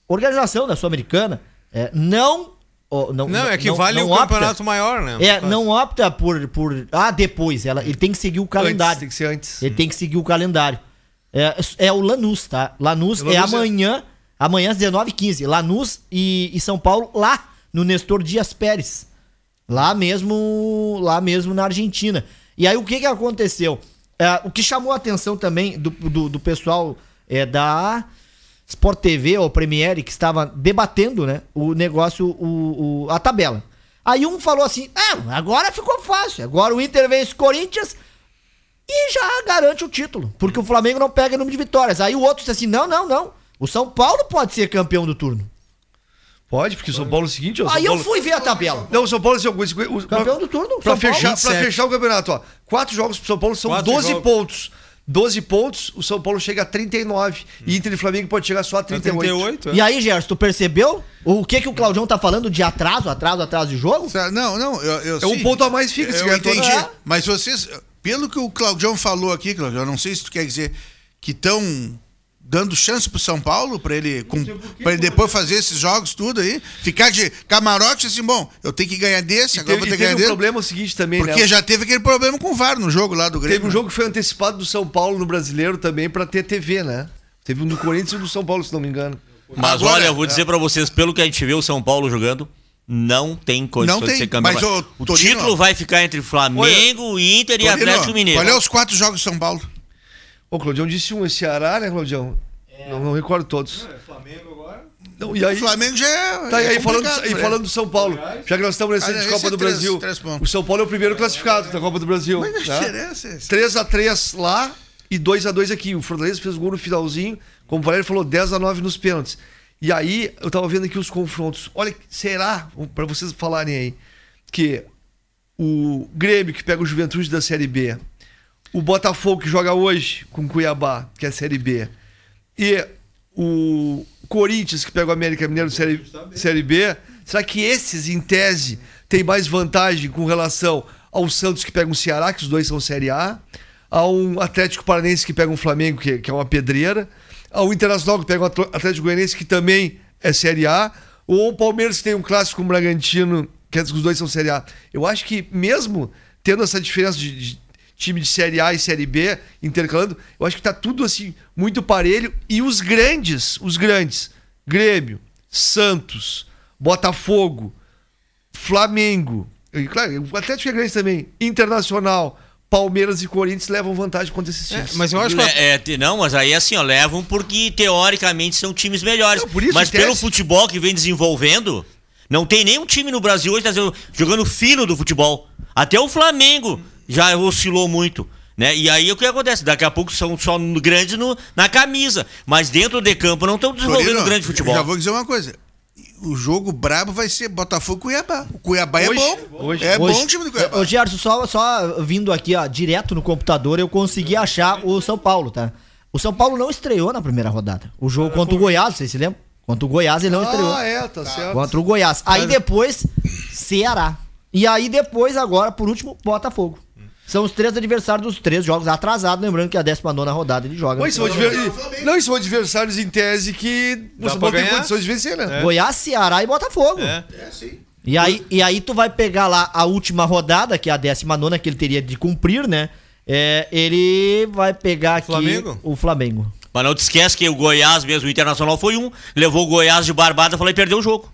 organização da Sul-Americana é, não, ó, não. Não, é que não- vale não o opta- campeonato maior, né? É, não opta por, por. Ah, depois. Ela, ele tem que seguir o calendário. Antes, tem que ser antes. Ele tem que seguir o calendário. É, é o Lanús, tá? Lanús, é Lanús é- amanhã, amanhã às 19h15. Lanús e, e São Paulo lá no Nestor Dias Pérez. Lá mesmo, lá mesmo na Argentina. E aí o que que aconteceu? É, o que chamou a atenção também do, do, do pessoal é da Sport TV ou Premiere que estava debatendo, né, o negócio, o, o- a tabela. Aí um falou assim: "Ah, agora ficou fácil. Agora o Inter vence o Corinthians e já garante o título, porque o Flamengo não pega número de vitórias". Aí o outro disse assim: "Não, não, não. O São Paulo pode ser campeão do turno". Pode, porque o São Paulo é o seguinte, ó. o São Aí eu Paulo- fui ver a tabela. Não, o São Paulo é o seguinte, o- Campeão do turno, Pra fechar, pra 27. fechar o campeonato, ó. Quatro jogos pro São Paulo são Quatro 12 jogos. pontos. 12 pontos, o São Paulo chega a 39. E Inter e Flamengo pode chegar só a 38. 38, é. E aí, Gerson, tu percebeu o que que o Claudião tá falando de atraso, atraso, atraso de jogo? Não, não, eu, eu É um sim. ponto a mais fica, Eu entendi. todos. É. Mas vocês, pelo que o Claudião falou aqui, Claudião, eu não sei se tu quer dizer que estão dando chance pro São Paulo para ele com, ele depois fazer esses jogos tudo aí, ficar de camarote assim, bom, eu tenho que ganhar desse, E agora teve, vou ter que ganhar um desse. problema o seguinte também, Porque né? já teve aquele problema com o VAR no jogo lá do Grêmio. Teve um jogo que foi antecipado do São Paulo no Brasileiro também pra ter TV, né? Teve um do Corinthians e um do São Paulo, se não me engano. Mas Agora- olha, eu vou dizer pra vocês, pelo que a gente vê o São Paulo jogando, não tem condições Não tem, de ser campeão. mas, ô, o Torino, título vai ficar entre Flamengo, Inter e Torino, Atlético Mineiro. Qual é os quatro jogos de São Paulo? O Claudião disse um, esse Ceará, né, Claudião? Não, não recordo todos. Flamengo agora. Não, e aí, O Flamengo já é. Tá, e é aí, falando, complicado e falando do São Paulo, já que nós estamos nessa Ah, de Copa é do três- Brasil, três o São Paulo é o primeiro classificado da Copa do Brasil. Mas não né? interessa. 3x3 lá e 2x2 aqui. O Fortaleza fez o gol no finalzinho, como o Valério falou, 10x9 nos pênaltis. E aí, eu tava vendo aqui os confrontos. Olha, será, pra vocês falarem aí, que o Grêmio que pega o Juventude da Série B, o Botafogo que joga hoje com Cuiabá, que é a Série B, e o Corinthians que pega o América Mineiro Série, série B, será que esses, em tese, têm mais vantagem com relação ao Santos que pega um Ceará, que os dois são Série A, a um Atlético Paranense que pega um Flamengo, que, que é uma pedreira, ao Internacional que pega um Atl- Atlético Goianiense, que também é Série A, ou o Palmeiras que tem um clássico com o Bragantino, que os dois são Série A. Eu acho que mesmo tendo essa diferença de, de time de Série A e Série B intercalando, eu acho que tá tudo assim muito parelho e os grandes, os grandes, Grêmio, Santos, Botafogo, Flamengo, e, claro, o Atlético é grande também, Internacional, Palmeiras e Corinthians levam vantagem contra esses times. mas eu acho que. É, é, não, mas aí assim, ó, levam porque teoricamente são times melhores. Não, por isso, mas pelo futebol que vem desenvolvendo, não tem nenhum time no Brasil hoje tá jogando- jogando fino do futebol. Até o Flamengo já oscilou muito. Né? E aí o que acontece? Daqui a pouco são só grandes no, na camisa. Mas dentro de campo não estão desenvolvendo Torino, grande futebol. Já vou dizer uma coisa. O jogo brabo vai ser Botafogo e Cuiabá. O Cuiabá Hoje, é bom. hoje. é Hoje- bom o time do Cuiabá. Ô, Gerson, só, só vindo aqui, ó, direto no computador, eu consegui achar o São Paulo, tá? O São Paulo não estreou na primeira rodada. O jogo contra o Goiás, vocês se lembram? Contra o Goiás ele não estreou. Ah, é, tá certo. Contra o Goiás. Aí depois, Ceará. E aí depois, agora, por último, Botafogo. São os três adversários dos três jogos atrasados, lembrando que a 19 rodada ele joga. Não, e são adver- Não, e são adversários em tese que o Dá São pra Paulo tem condições de vencer, né? Goiás, Ceará e Botafogo. É. É, sim. E aí, e aí tu vai pegar lá a última rodada, que é a 19 que ele teria de cumprir, né? É, ele vai pegar aqui Flamengo? o Flamengo. Mas não te esquece que o Goiás mesmo, o Internacional foi um, levou o Goiás de barbada falou e perdeu o jogo.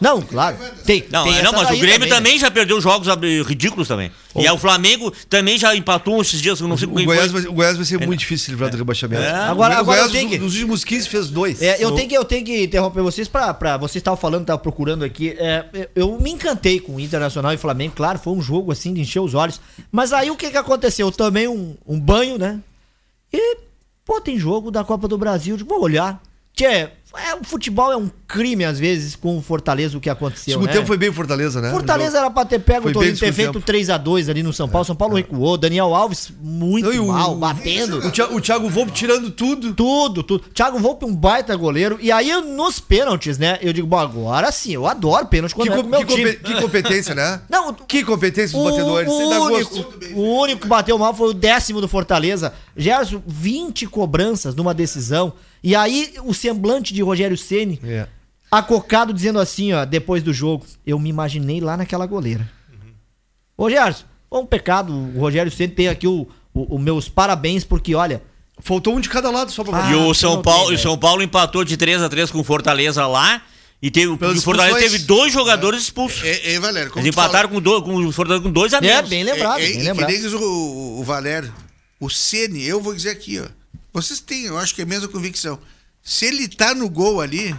Não, claro. Tem, Não, tem é, não mas o Grêmio também, né? já perdeu jogos ridículos também. E aí o Flamengo também já empatou esses dias, eu não sei O quem Goiás, foi. vai, o Goiás vai ser muito difícil livrar do rebaixamento. É. Agora- o agora Goiás, eu tenho nos, que- nos últimos 15, fez dois. É, eu, tenho que, eu tenho que interromper vocês pra. pra vocês estavam falando, estavam procurando aqui. É, eu me encantei com o Internacional e Flamengo. Claro, foi um jogo assim de encher os olhos. Mas aí o que, que aconteceu? Eu tomei um, um banho, né? E, pô, tem jogo da Copa do Brasil. Vou olhar. Tchê, é, o futebol é um crime, às vezes, com o Fortaleza, o que O aconteceu. segundo né? tempo foi bem Fortaleza, né? Fortaleza era pra ter pego o Torino bem ter feito 3x2 ali no São Paulo. São Paulo recuou. Daniel Alves, muito Não, e o- mal, batendo. O, o Thiago Volpe tirando tudo. Tudo, tudo. Thiago Volpe, um baita goleiro. E aí, nos pênaltis, né? Eu digo, bom, agora sim, eu adoro pênalti quando Que, é com o meu que time. que competência, né? [laughs] Não, Que competência dos o, batedores. O, único, o único que bateu mal foi o décimo do Fortaleza. Gerson, 20 cobranças numa decisão. E aí, o semblante de Rogério Ceni É. acocado dizendo assim, ó, depois do jogo, eu me imaginei lá naquela goleira. Ô, Gerson, foi um pecado. O Rogério Ceni tem aqui o, o, o meus parabéns, porque, olha, Faltou um de cada lado só pra Ah, E o não São tem, Paulo, velho. o São Paulo empatou de 3 a 3 com o Fortaleza lá. E teve, Pelas o Fortaleza teve dois jogadores expulsos. É, é, Valério, como Eles tu fala- empataram com, dois, com o Fortaleza com dois a é bem lembrado, É, é, bem que lembrado. nem diz o, o Valério. O Ceni, eu vou dizer aqui, ó. Vocês têm, eu acho que é a mesma convicção. Se ele tá no gol ali,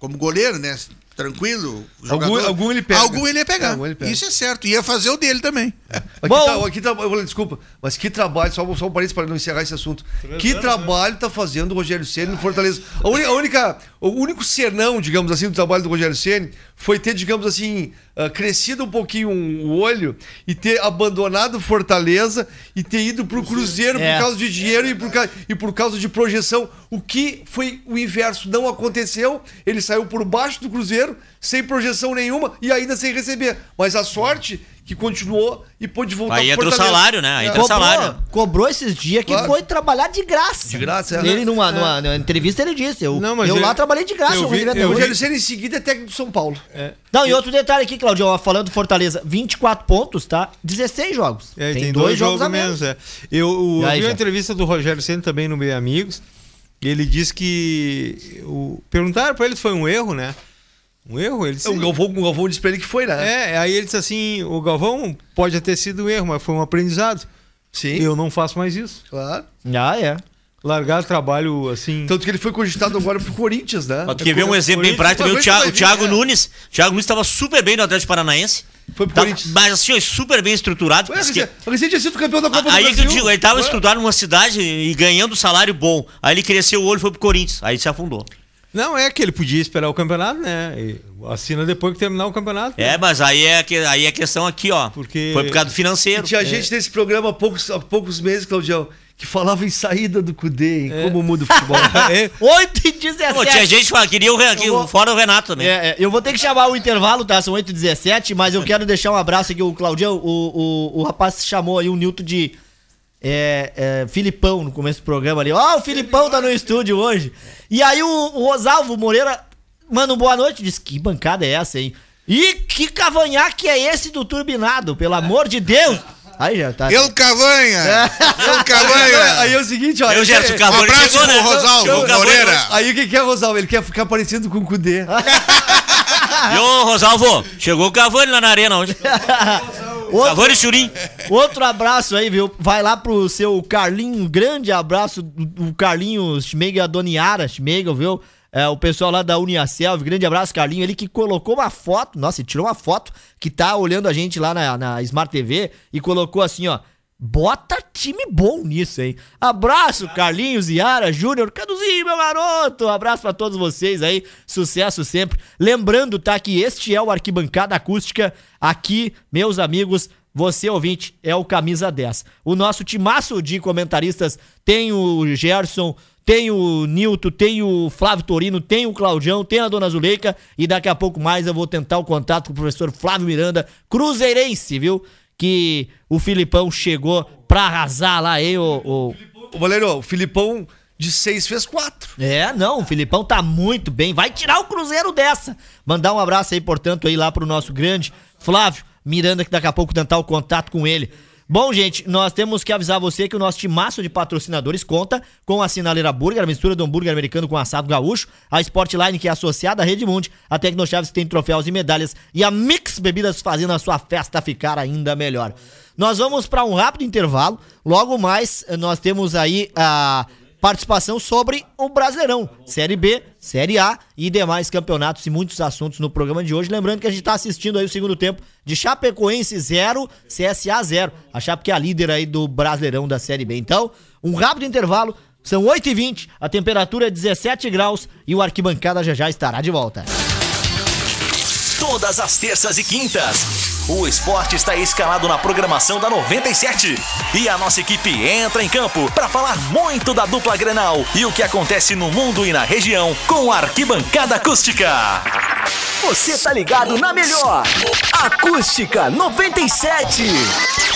como goleiro, né? Tranquilo. Algum- algum ele pega. Algum ele ia pegar. É, algum ele pega. Isso é certo. Ia fazer o dele também. Aqui Bom. tá, aqui tá, eu vou- desculpa, mas que trabalho, só, só um parênteses para não encerrar esse assunto. que trabalho tá fazendo o Rogério Ceni no Fortaleza? A, uni- a única, o único senão, digamos assim, do trabalho do Rogério Ceni foi ter, digamos assim, ah, crescido um pouquinho um- o olho e ter abandonado o Fortaleza e ter ido pro Cruzeiro É. por causa de dinheiro e por, ca- e por causa de projeção. O que foi o inverso, não aconteceu. Ele saiu por baixo do Cruzeiro, sem projeção nenhuma e ainda sem receber. Mas a sorte que continuou e pôde voltar Aí entra o salário, né? Aí É. entra o salário. cobrou esses dias que Claro. foi trabalhar de graça. De graça, é. Ele, numa, numa, numa entrevista, ele disse: Eu, Não, mas eu ele- lá trabalhei de graça, eu eu vi- eu O hoje. Rogério Ceni em seguida é técnico do São Paulo. Não, e outro detalhe aqui, Claudio, ó, falando do Fortaleza: 24 pontos, tá? 16 jogos. É, tem, dois, jogos a menos. É. Eu, eu aí, vi uma já? entrevista do Rogério Senna também no Meio Amigos. E ele disse que. O, perguntaram pra ele se foi um erro, né? Um erro? Ele disse. O Galvão, o Galvão disse pra ele que foi, né? É, aí ele disse assim: o Galvão pode ter sido um erro, mas foi um aprendizado. Sim, Eu não faço mais isso. claro. Ah, é. Largar trabalho assim. Tanto que ele foi cogitado agora pro Corinthians, né? Mas tu quer ver um exemplo bem prático também? O Thiago, o vir, Thiago é. Nunes. O Thiago Nunes estava super bem no Atlético Paranaense. Foi pro Tava- Corinthians. mas assim, ó, super bem estruturado. Ué, Diz que- Recente recente tinha sido campeão da Copa Aí do que Brasil. eu digo, ele tava Ué, estruturado numa cidade e ganhando salário bom. Aí ele cresceu o olho e foi pro Corinthians. Aí se afundou. Não, é que ele podia esperar o campeonato, né? E assina depois que terminar o campeonato. É, né? mas aí é, que, aí é questão aqui, ó. Porque- Foi por causa do financeiro. Tinha gente nesse programa há poucos, há poucos meses, Claudião, que falava em saída do Cudê, em como muda o futebol. [laughs] É, 8 e 17. Pô, tinha gente que queria o, que- vou- fora o Renato também. É, é, eu vou ter que chamar o intervalo, tá? São 8 e 17 mas eu quero deixar um abraço aqui. O Claudião, o, o, o rapaz chamou aí o Nilton de é, é, Filipão no começo do programa ali. Ó, o Filipão tá no estúdio hoje. E aí o, o Rosalvo Moreira manda um boa noite. Diz: Que bancada é essa, hein? E que cavanhaque é esse do turbinado? Pelo amor de Deus! Aí já tá. El Cavanha! El Cavanha! [laughs] Aí é o seguinte, olha. Eu, Gerson Um Cavani abraço chegou, né? Rosalvo Moreira. Aí o que, que é, Rosalvo? Ele quer ficar parecido com o Cudê. [laughs] E ô, Rosalvo, chegou o Cavani lá na arena hoje. [laughs] Outro, Churim. outro abraço aí, viu? Vai lá pro seu Carlinho, um grande abraço, o Carlinho Schmegel, a Doniara Schmegel, viu? É, o pessoal lá da Uniaselv, grande abraço, Carlinho. Ele que colocou uma foto, nossa, ele tirou uma foto que tá olhando a gente lá na, na Smart TV e colocou assim, ó. Bota time bom nisso, hein? Abraço, Carlinhos, Yara, Júnior, Caduzinho, meu garoto. Abraço pra todos vocês aí. Sucesso sempre. Lembrando, tá, que este é o Arquibancada Acústica. Aqui, meus amigos, você ouvinte é o camisa 10. O nosso timaço de comentaristas tem o Gerson, tem o Nilton, tem o Flávio Torino, tem o Claudião, tem a Dona Zuleika e daqui a pouco mais eu vou tentar o contato com o professor Flávio Miranda, cruzeirense, viu? Que o Filipão chegou pra arrasar lá, hein, o... o- Ô, Valério, o Filipão de seis fez quatro. É, não, o Filipão tá muito bem. Vai tirar o Cruzeiro dessa. Mandar um abraço aí, portanto, aí lá pro nosso grande Flávio Miranda, que daqui a pouco tentar o contato com ele. Bom, gente, nós temos que avisar você que o nosso timaço de patrocinadores conta com a Sinaleira Burger, a mistura do hambúrguer americano com assado gaúcho, a Sportline, que é associada à Redmund, a Tecnochaves tem troféus e medalhas, e a Mix Bebidas fazendo a sua festa ficar ainda melhor. Nós vamos para um rápido intervalo. Logo mais, nós temos aí a participação sobre o Brasileirão, Série B, Série A e demais campeonatos e muitos assuntos no programa de hoje. Lembrando que a gente está assistindo aí o segundo tempo de Chapecoense 0, CSA 0. A Chape que é a líder aí do Brasileirão da Série B. Então, um rápido intervalo. São 8h20, a temperatura é 17 graus e o arquibancada já já estará de volta. Todas as terças e quintas. O esporte está escalado na programação da 97. E a nossa equipe entra em campo para falar muito da dupla Grenal e o que acontece no mundo e na região com a arquibancada acústica. Você tá ligado na melhor. Acústica 97.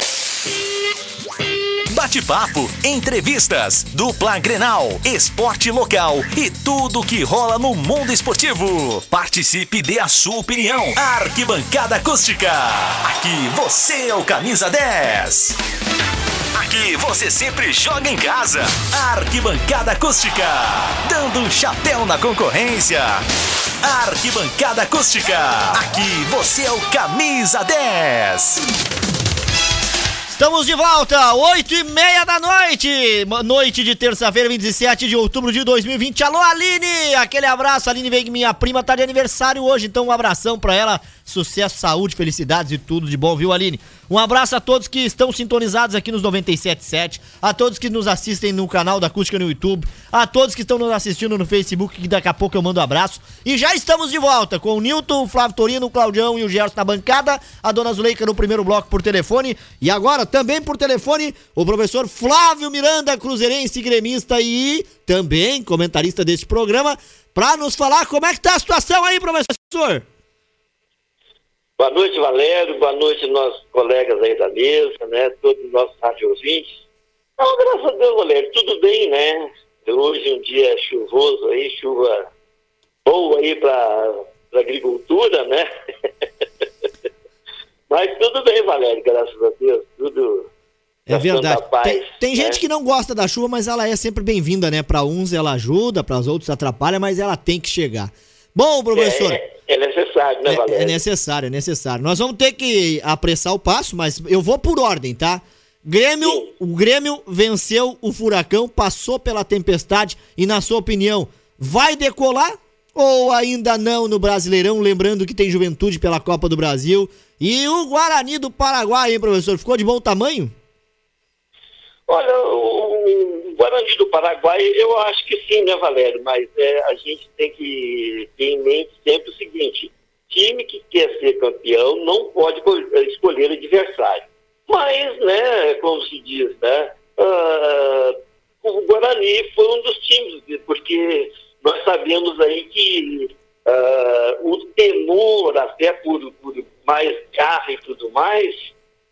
Bate-papo, entrevistas, dupla Grenal, esporte local e tudo que rola no mundo esportivo. Participe e dê a sua opinião. Arquibancada Acústica. Aqui você é o camisa 10. Aqui você sempre joga em casa. Arquibancada Acústica. Dando um chapéu na concorrência. Arquibancada Acústica. Aqui você é o camisa 10. Estamos de volta, 8 e meia da noite, noite de terça-feira, 27 de outubro de 2020. Alô, Aline! Aquele abraço, Aline vem minha prima tá de aniversário hoje, então um abração pra ela, sucesso, saúde, felicidades e tudo de bom, viu, Aline? Um abraço a todos que estão sintonizados aqui nos 97.7, a todos que nos assistem no canal da Acústica no YouTube, a todos que estão nos assistindo no Facebook, que daqui a pouco eu mando um abraço. E já estamos de volta com o Nilton, o Flávio Torino, o Claudião e o Gerson na bancada, a dona Zuleika no primeiro bloco por telefone, e agora também por telefone o professor Flávio Miranda, cruzeirense gremista e também comentarista deste programa, para nos falar como é que tá a situação aí, professor. Boa noite, Valério. Boa noite, nossos colegas aí da mesa, né? Todos os nossos rádio ouvintes. Então, graças a Deus, Valério, tudo bem, né? Hoje um dia chuvoso aí, chuva boa aí para agricultura, né? [laughs] Mas tudo bem, Valério, graças a Deus. Tudo. É verdade. Paz, tem, tem né? gente que não gosta da chuva, mas ela é sempre bem-vinda, né? Para uns ela ajuda, para os outros atrapalha, mas ela tem que chegar. Bom, professor. É, é necessário, né, Valério? É, é necessário, é necessário. Nós vamos ter que apressar o passo, mas eu vou por ordem, tá? Grêmio, Sim. o Grêmio venceu o furacão, passou pela tempestade e, na sua opinião, vai decolar ou ainda não no Brasileirão? Lembrando que tem juventude pela Copa do Brasil. E o Guarani do Paraguai, hein, professor? Ficou de bom tamanho? Olha, o Guarani do Paraguai, eu acho que sim, né, Valério? Mas é, a gente tem que ter em mente sempre o seguinte: time que quer ser campeão não pode escolher adversário. Mas, né, como se diz, né? Uh, o Guarani foi um dos times, porque nós sabemos aí que uh, o temor, até por, por mais garra e tudo mais,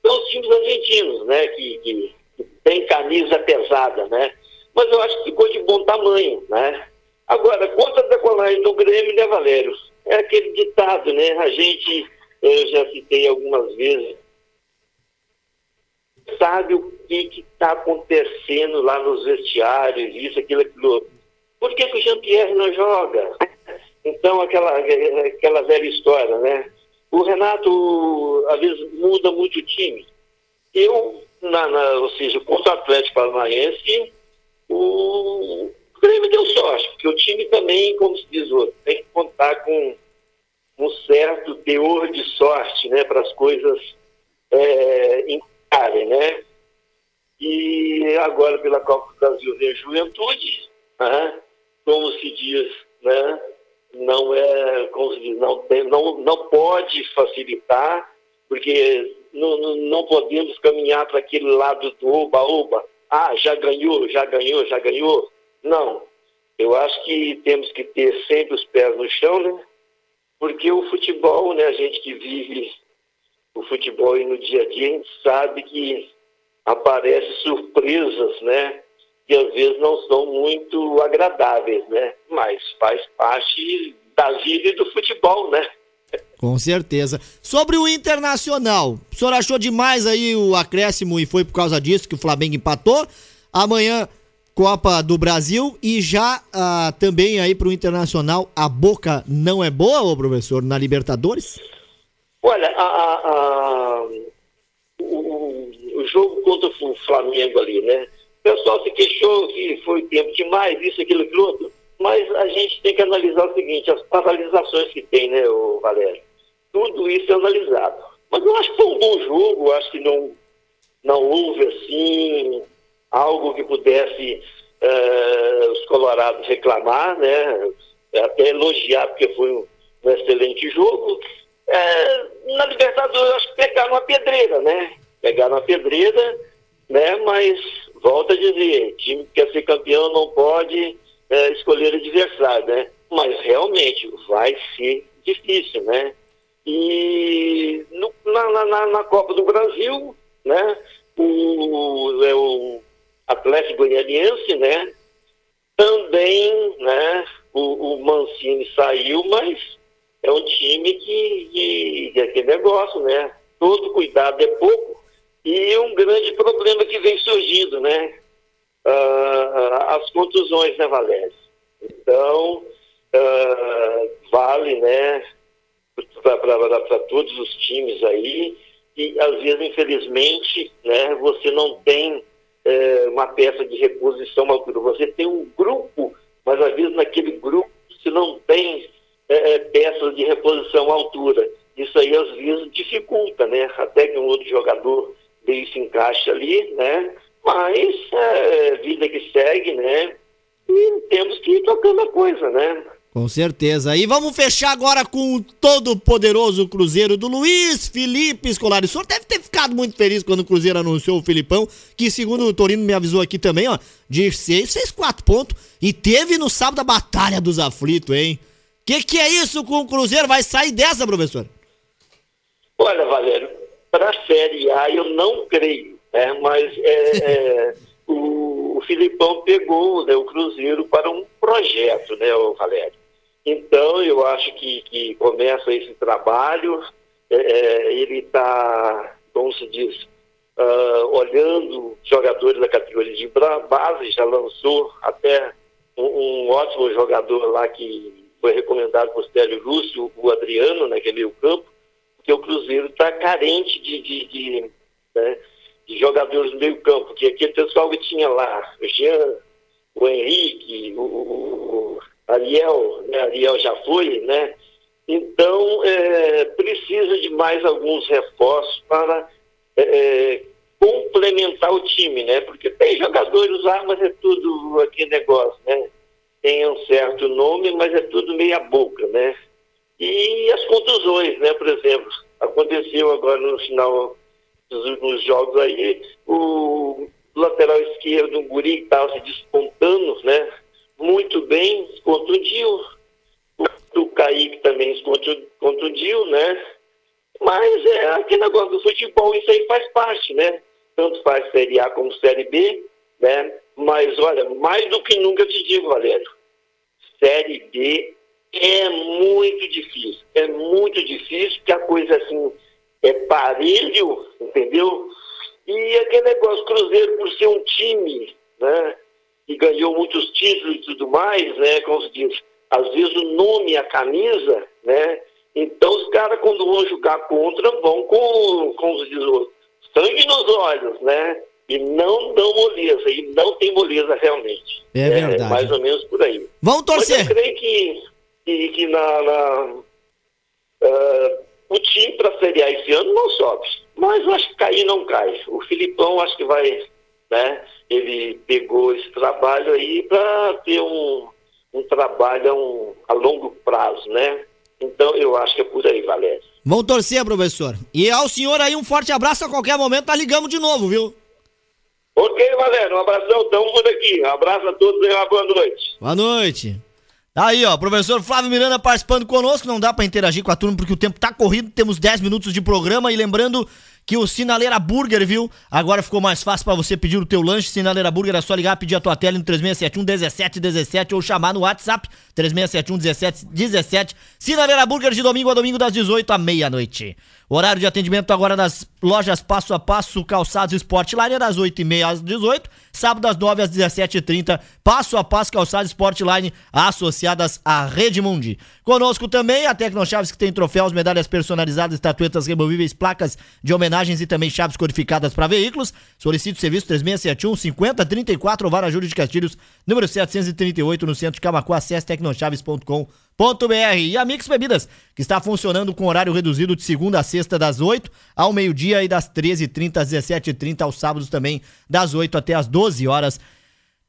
são os times argentinos, né? Que, que tem camisa pesada, né? Mas eu acho que ficou de bom tamanho, né? Agora, contra a decolagem do Grêmio, né, Valério? É aquele ditado, né? A gente, eu já citei algumas vezes, sabe o que está acontecendo lá nos vestiários, isso, aquilo, aquilo. Por que, que o Jean-Pierre não joga? Então, aquela, aquela velha história, né? O Renato, às vezes, muda muito o time. Eu na, na, ou seja, contra o Atlético Paranaense, o Grêmio deu sorte, porque o time também, como se diz outro, tem que contar com um certo teor de sorte, né, para as coisas é, encarem, né? E agora pela Copa do Brasil vem a juventude, né? como se diz, né? Não é, como se diz, não, tem, não, não pode facilitar, porque não, não, podemos caminhar para aquele lado do oba-oba. Ah, já ganhou, já ganhou, já ganhou. Não. Eu acho que temos que ter sempre os pés no chão, né? Porque o futebol, né, a gente que vive o futebol e no dia a dia, a gente sabe que aparecem surpresas, né? que às vezes não são muito agradáveis, né? Mas faz parte da vida e do futebol, né? Com certeza. Sobre o Internacional, o senhor achou demais aí o acréscimo e foi por causa disso que o Flamengo empatou? Amanhã, Copa do Brasil e já ah, também aí pro Internacional, a boca não é boa, ô professor, na Libertadores? Olha, a, a- a- o, o jogo contra o Flamengo ali, né? O pessoal se queixou que foi tempo demais, isso, aquilo, aquilo outro. Mas a gente tem que analisar o seguinte, as paralisações que tem, né, o Valério? Tudo isso é analisado. Mas eu acho que foi um bom jogo, acho que não, não houve, assim, algo que pudesse eh, os colorados reclamar, né? Até elogiar, porque foi um, excelente jogo. Eh, na Libertadores, acho que pegaram uma pedreira, né? Pegaram uma pedreira, né? Mas, volta a dizer, time que quer ser campeão não pode eh, escolher adversário, né? Mas, realmente, vai ser difícil, né? E no- na- na- na Copa do Brasil, né? O, é o Atlético Goianiense, né? Também, né? O, o Mancini saiu, mas é um time que, que, que é aquele negócio, né? Todo cuidado é pouco. E um grande problema que vem surgindo, né? Ah, as contusões, né, Valério? Então, ah, vale, né? para todos os times aí e às vezes infelizmente né você não tem eh, uma peça de reposição à altura você tem um grupo mas às vezes naquele grupo você não tem eh, eh, peças de reposição à altura. Isso aí às vezes dificulta né? Até que um outro jogador dê se encaixe ali né? Mas é vida que segue né? E temos que ir tocando a coisa né Com certeza. E vamos fechar agora com o todo poderoso Cruzeiro do Luiz Felipe Scolari. O senhor deve ter ficado muito feliz quando o Cruzeiro anunciou o Filipão, que segundo o Torino me avisou aqui também, ó, de seis, fez quatro pontos e teve no sábado a Batalha dos Aflitos, hein? Que que é isso com o Cruzeiro? Vai sair dessa, professor? Olha, Valério, para a Série A eu não creio, né? mas é, é, [laughs] o, o Filipão pegou né, o Cruzeiro para um projeto, né, Valério? Então eu acho que, que começa esse trabalho, é, é, ele está, como se diz, ah, olhando jogadores da categoria de base, já lançou até um, um ótimo jogador lá que foi recomendado por Stélio Lúcio, o Adriano, naquele meio campo, porque o Cruzeiro está carente de, de, de, né, de jogadores no meio campo, porque aquele pessoal que tinha lá, o Jean, o Henrique, o, o- o Ariel, né, Ariel já foi, né? Então, é, precisa de mais alguns reforços para é, é, complementar o time, né? Porque tem jogadores lá, mas é tudo aquele negócio, né? Tem um certo nome, mas é tudo meia boca, né? E as contusões, né? Por exemplo, aconteceu agora no final dos últimos jogos aí, o lateral esquerdo, o Guri, que estava se despontando, né? Muito bem, contundiu. O Kaique também se contu- contundiu, né? Mas é aquele negócio do futebol, isso aí faz parte, né? Tanto faz Série A como Série B, né? Mas olha, mais do que nunca eu te digo, Valério, Série B é muito difícil. É muito difícil, porque a coisa assim é parelho, entendeu? E aquele negócio, Cruzeiro, por ser um time, né? Que ganhou muitos títulos e tudo mais, né? Como se diz, às vezes o nome, a camisa, né? Então os caras, quando vão jogar contra, vão com, como se diz, sangue nos olhos, né? E não dão moleza, e não tem moleza realmente. É verdade. mais ou menos por aí. Vamos torcer. Mas eu creio que, que, que na, na, ah, o time para Série A esse ano não sobe. Mas eu acho que cair não cai. O Filipão acho que vai, né? Ele pegou esse trabalho aí para ter um, um trabalho a, um- a longo prazo, né? Então eu acho que é por aí, Valério. Vamos torcer, professor. E ao senhor aí um forte abraço a qualquer momento, nós ligamos de novo, viu? Ok, Valério, um abração, estamos por aqui. Um abraço a todos e uma boa noite. Boa noite. Tá Aí, ó, professor Flávio Miranda participando conosco. Não dá pra interagir com a turma porque o tempo tá corrido. Temos 10 minutos de programa. E lembrando que o Sinaleira Burger, viu? Agora ficou mais fácil pra você pedir o teu lanche. Sinaleira Burger é só ligar, pedir a tua tela no 3671 1717 ou chamar no WhatsApp 3671 1717. Sinaleira Burger de domingo a domingo das 18 à meia-noite. Horário de atendimento agora nas lojas Passo a Passo, Calçados Sportline, é das 8h30 às 18 sábado das 9 às 17h30, Passo a Passo Calçados Sportline, associadas à Rede Mundi. Conosco também a Tecnochaves, que tem troféus, medalhas personalizadas, estatuetas removíveis, placas de homenagens e também chaves codificadas para veículos. Solicite o serviço 3671 5034, Vara Júlio de Castilhos, número 738, no centro de Camacuã. Acesse tecnochaves.com .br e a Mix Bebidas, que está funcionando com horário reduzido de segunda a sexta das 8 ao meio-dia e das 13h30 às 17h30 aos sábados também das 8 até as 12 horas.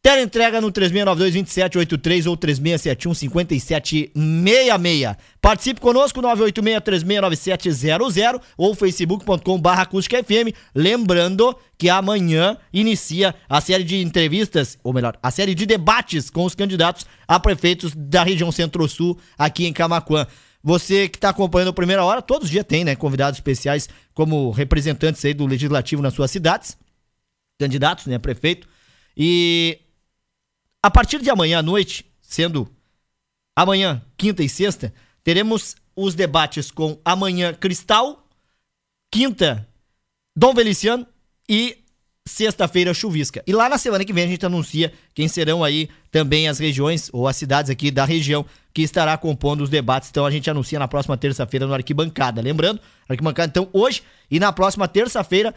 Tela entrega no 3692-2783 ou 3671-5766. Participe conosco, 986-369700 ou facebook.com.br acústica FM. Lembrando que amanhã inicia a série de entrevistas, ou melhor, a série de debates com os candidatos a prefeitos da região Centro-Sul aqui em Camacuã. Você que está acompanhando a primeira hora, todos os dias tem, né? Convidados especiais como representantes aí do legislativo nas suas cidades, candidatos, né? Prefeito. E a partir de amanhã à noite, sendo amanhã, quinta e sexta, teremos os debates com amanhã Cristal, quinta Dom Feliciano e sexta-feira chuvisca. E lá na semana que vem a gente anuncia quem serão aí também as regiões ou as cidades aqui da região que estará compondo os debates. Então a gente anuncia na próxima terça-feira no Arquibancada. Lembrando, Arquibancada então hoje e na próxima terça-feira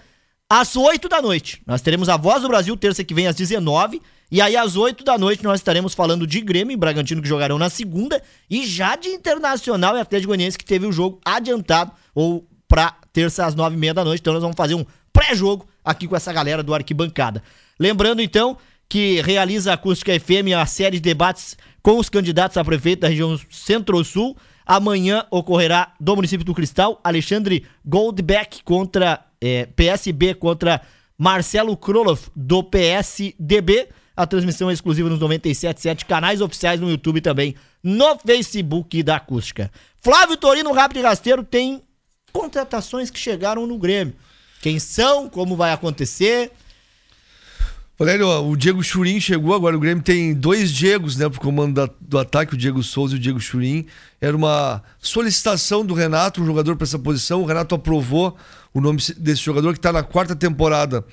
às 8 da noite. Nós teremos a Voz do Brasil terça que vem às 19 e aí às 8 da noite nós estaremos falando de Grêmio e Bragantino que jogarão na segunda e já de Internacional e Atlético Goianiense que teve o jogo adiantado ou para terça às 9 e meia da noite. Então nós vamos fazer um pré-jogo aqui com essa galera do Arquibancada. Lembrando então que realiza a Acústica FM a série de debates com os candidatos a prefeito da região Centro-Sul. Amanhã ocorrerá do município do Cristal, Alexandre Goldbeck contra é, PSB contra Marcelo Kroloff do PSDB. A transmissão é exclusiva nos 97.7 canais oficiais no YouTube também, no Facebook da Acústica. Flávio Torino, rápido e rasteiro, tem contratações que chegaram no Grêmio. Quem são, como vai acontecer. Valério, o Diego Churin chegou agora. O Grêmio tem dois Diegos, né, pro comando da, do ataque, o Diego Souza e o Diego Churin. Era uma solicitação do Renato, um jogador para essa posição. O Renato aprovou o nome desse jogador que está na quarta temporada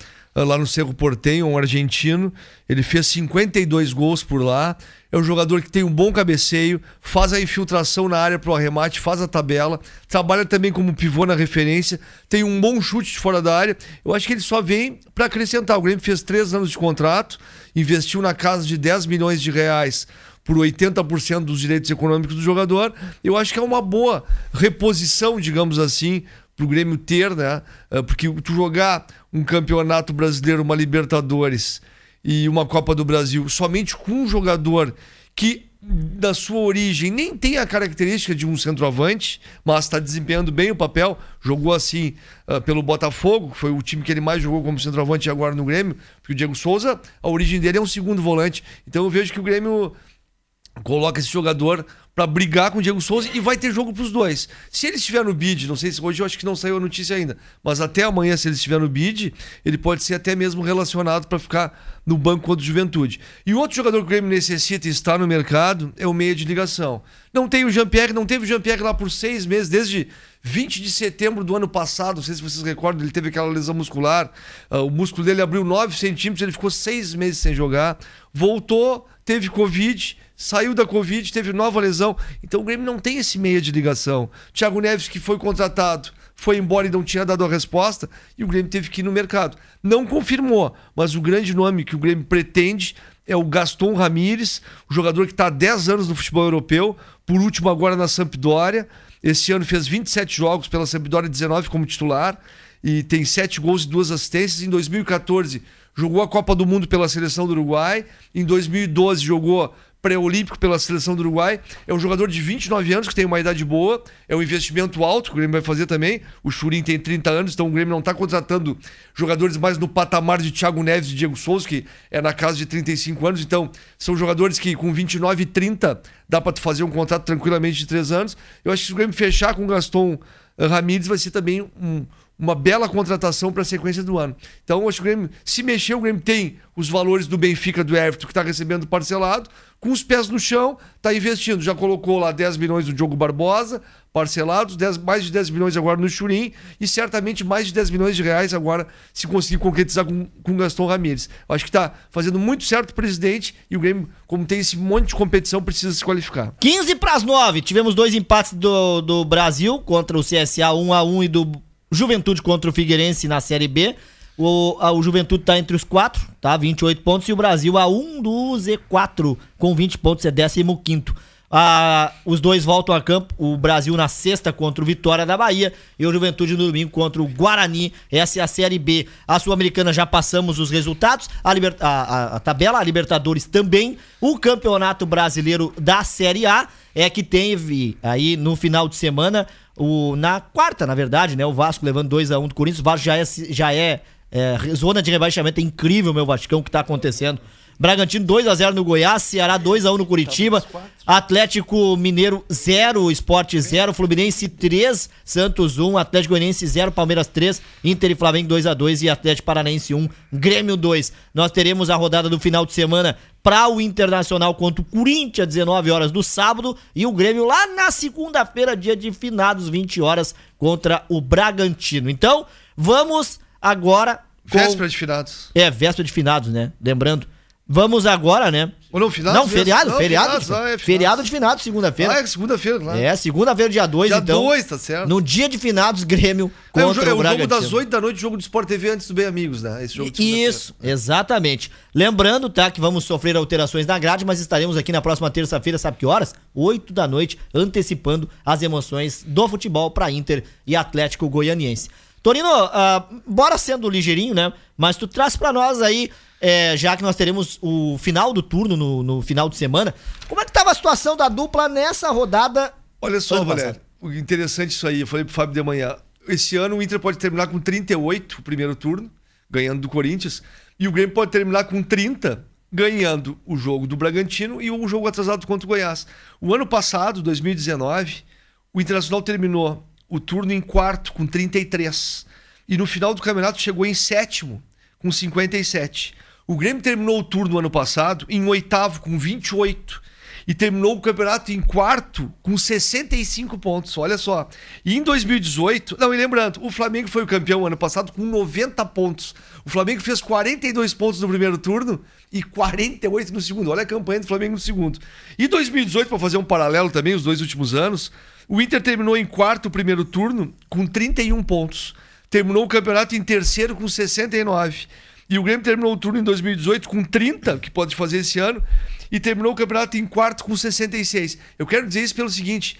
lá no Cerro Portenho, um argentino. Ele fez 52 gols por lá. É um jogador que tem um bom cabeceio, faz a infiltração na área para o arremate, faz a tabela, trabalha também como pivô na referência, tem um bom chute de fora da área. Eu acho que ele só vem para acrescentar. O Grêmio fez três anos de contrato, investiu na casa de 10 milhões de reais por 80% dos direitos econômicos do jogador. Eu acho que é uma boa reposição, digamos assim, para o Grêmio ter, né? Ah, porque tu jogar um campeonato brasileiro, uma Libertadores e uma Copa do Brasil somente com um jogador que da sua origem nem tem a característica de um centroavante, mas está desempenhando bem o papel. Jogou assim uh, pelo Botafogo, que foi o time que ele mais jogou como centroavante agora no Grêmio, porque o Diego Souza, a origem dele é um segundo volante. Então eu vejo que o Grêmio coloca esse jogador para brigar com o Diego Souza e vai ter jogo para os dois. Se ele estiver no bid, não sei se hoje eu acho que não saiu a notícia ainda, mas até amanhã, se ele estiver no bid, ele pode ser até mesmo relacionado para ficar no banco contra o Juventude. E outro jogador que o Grêmio necessita e está no mercado é o meia de ligação. Não tem o Jean-Pierre, não teve o Jean-Pierre lá por seis meses, desde 20 de setembro do ano passado, não sei se vocês recordam, ele teve aquela lesão muscular, uh, o músculo dele abriu 9 centímetros, ele ficou seis meses sem jogar, voltou, teve Covid saiu da Covid, teve nova lesão. Então o Grêmio não tem esse meia de ligação. Thiago Neves, que foi contratado, foi embora e não tinha dado a resposta, e o Grêmio teve que ir no mercado. Não confirmou, mas o grande nome que o Grêmio pretende é o Gaston Ramírez, o jogador que está há 10 anos no futebol europeu, por último agora na Sampdoria. Esse ano fez 27 jogos pela Sampdoria, 19 como titular, e tem 7 gols e 2 assistências. Em 2014 jogou a Copa do Mundo pela seleção do Uruguai, em 2012 jogou pré-olímpico pela seleção do Uruguai. É um jogador de 29 anos que tem uma idade boa, é um investimento alto que o Grêmio vai fazer também. O Churin tem 30 anos, então o Grêmio não está contratando jogadores mais no patamar de Thiago Neves e Diego Souza, que é na casa de 35 anos. Então, são jogadores que com 29 e 30 dá para fazer um contrato tranquilamente de 3 anos. Eu acho que se o Grêmio fechar com o Gaston Ramírez vai ser também um, uma bela contratação para a sequência do ano. Então, acho que o Grêmio, se mexer, o Grêmio tem os valores do Benfica, do Everton, que está recebendo parcelado, com os pés no chão, está investindo. Já colocou lá 10 milhões no Diogo Barbosa, parcelados, 10, mais de 10 milhões agora no Churim, e certamente mais de 10 milhões de reais agora, se conseguir concretizar com, com o Gaston Ramírez. Eu acho que está fazendo muito certo o presidente, e o Grêmio, como tem esse monte de competição, precisa se qualificar. 15 para as 9. Tivemos dois empates do, do Brasil contra o CSA 1 a 1 e do Juventude contra o Figueirense na Série B. O, a, o Juventude tá entre os quatro, tá? 28 pontos. E o Brasil a 1 do Z4 com 20 pontos, é 15. Ah, os dois voltam a campo. O Brasil na sexta contra o Vitória da Bahia e o Juventude no domingo contra o Guarani. Essa é a Série B. A Sul-Americana já passamos os resultados. A, a, a tabela, a Libertadores também. O Campeonato Brasileiro da Série A é que teve aí no final de semana, o, na quarta, na verdade, né? O Vasco levando 2 a 1 um do Corinthians. O Vasco já é, já é, é zona de rebaixamento. É incrível, meu Vascão, o que tá acontecendo. Bragantino 2 a 0 no Goiás, Ceará 2 a 1 no Curitiba, Atlético Mineiro 0, Esporte 0, Fluminense 3, Santos 1, Atlético Goianiense 0, Palmeiras 3, Inter e Flamengo 2 a 2 e Atlético Paranaense 1, Grêmio 2. Nós teremos a rodada do final de semana para o Internacional contra o Corinthians 19 horas do sábado e o Grêmio lá na segunda-feira, dia de finados 20 horas contra o Bragantino. Então, vamos agora com... Véspera de finados. É, véspera de finados, né? Lembrando Vamos agora, né? Ou não, finados? Não, feriado, não, feriado. finados, de, ah, é, finados. feriado de finados, segunda-feira. Ah, é segunda-feira, claro. É, segunda-feira, dia 2, Dia então. 2, tá certo. No dia de finados, Grêmio É o, contra é o o jogo das 8 da noite, jogo do Sport TV antes do Bem Amigos, né? Esse jogo de. Isso, exatamente. Lembrando, tá, que vamos sofrer alterações na grade, mas estaremos aqui na próxima terça-feira, sabe que horas? 8 da noite, antecipando as emoções do futebol para Inter e Atlético Goianiense. Torino, ah, bora sendo ligeirinho, né? Mas tu traz para nós aí, é, já que nós teremos o final do turno no, no final de semana, como é que tava a situação da dupla nessa rodada? Olha só, Valério, o interessante isso aí, eu falei pro Fábio de manhã. Esse ano o Inter pode terminar com 38 o primeiro turno, ganhando do Corinthians, e o Grêmio pode terminar com 30, ganhando o jogo do Bragantino e um jogo atrasado contra o Goiás. O ano passado, 2019, o Internacional terminou o turno em quarto com 33 e no final do campeonato chegou em sétimo com 57. O Grêmio terminou o turno ano passado em oitavo com 28 e terminou o campeonato em quarto com 65 pontos. Olha só. E em 2018, não, e lembrando, o Flamengo foi o campeão ano passado com 90 pontos. O Flamengo fez 42 pontos no primeiro turno e 48 no segundo. Olha a campanha do Flamengo no segundo. E 2018, para fazer um paralelo também, os dois últimos anos, o Inter terminou em quarto o primeiro turno com 31 pontos. Terminou o campeonato em terceiro com 69. E o Grêmio terminou o turno em 2018 com 30, que pode fazer esse ano, e terminou o campeonato em quarto com 66. Eu quero dizer isso pelo seguinte: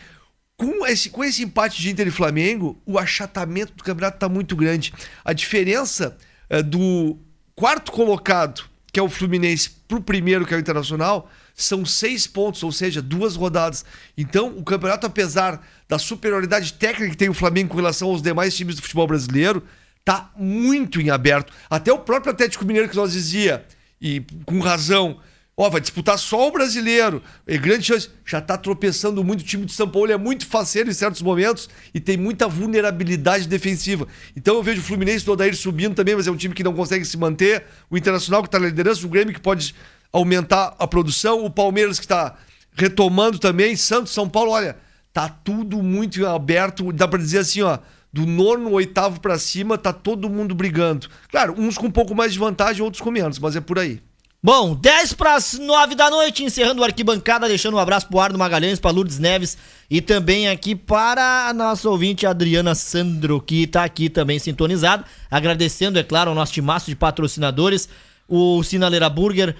com esse, com esse empate de Inter e Flamengo, o achatamento do campeonato está muito grande. A diferença eh, do quarto colocado, que é o Fluminense, para o primeiro, que é o Internacional, são seis pontos, ou seja, duas rodadas. Então, o campeonato, apesar da superioridade técnica que tem o Flamengo com relação aos demais times do futebol brasileiro, tá muito em aberto. Até o próprio Atlético Mineiro que nós dizia, e com razão, ó, vai disputar só o brasileiro, é grande chance, já tá tropeçando muito. O time de São Paulo é muito faceiro em certos momentos e tem muita vulnerabilidade defensiva. Então eu vejo o Fluminense do Odair subindo também, mas é um time que não consegue se manter. O Internacional que tá na liderança, o Grêmio que pode aumentar a produção, o Palmeiras que tá retomando também, Santos, São Paulo, olha, tá tudo muito aberto, dá pra dizer assim, ó, do nono, oitavo pra cima, tá todo mundo brigando. Claro, uns com um pouco mais de vantagem, outros com menos, mas é por aí. Bom, 10 para as 9 da noite, encerrando o arquibancada, deixando um abraço pro Arno Magalhães, para Lourdes Neves e também aqui para a nossa ouvinte Adriana Sandro, que tá aqui também sintonizado. Agradecendo, é claro, ao nosso timaço de patrocinadores, o Sinaleira Burger,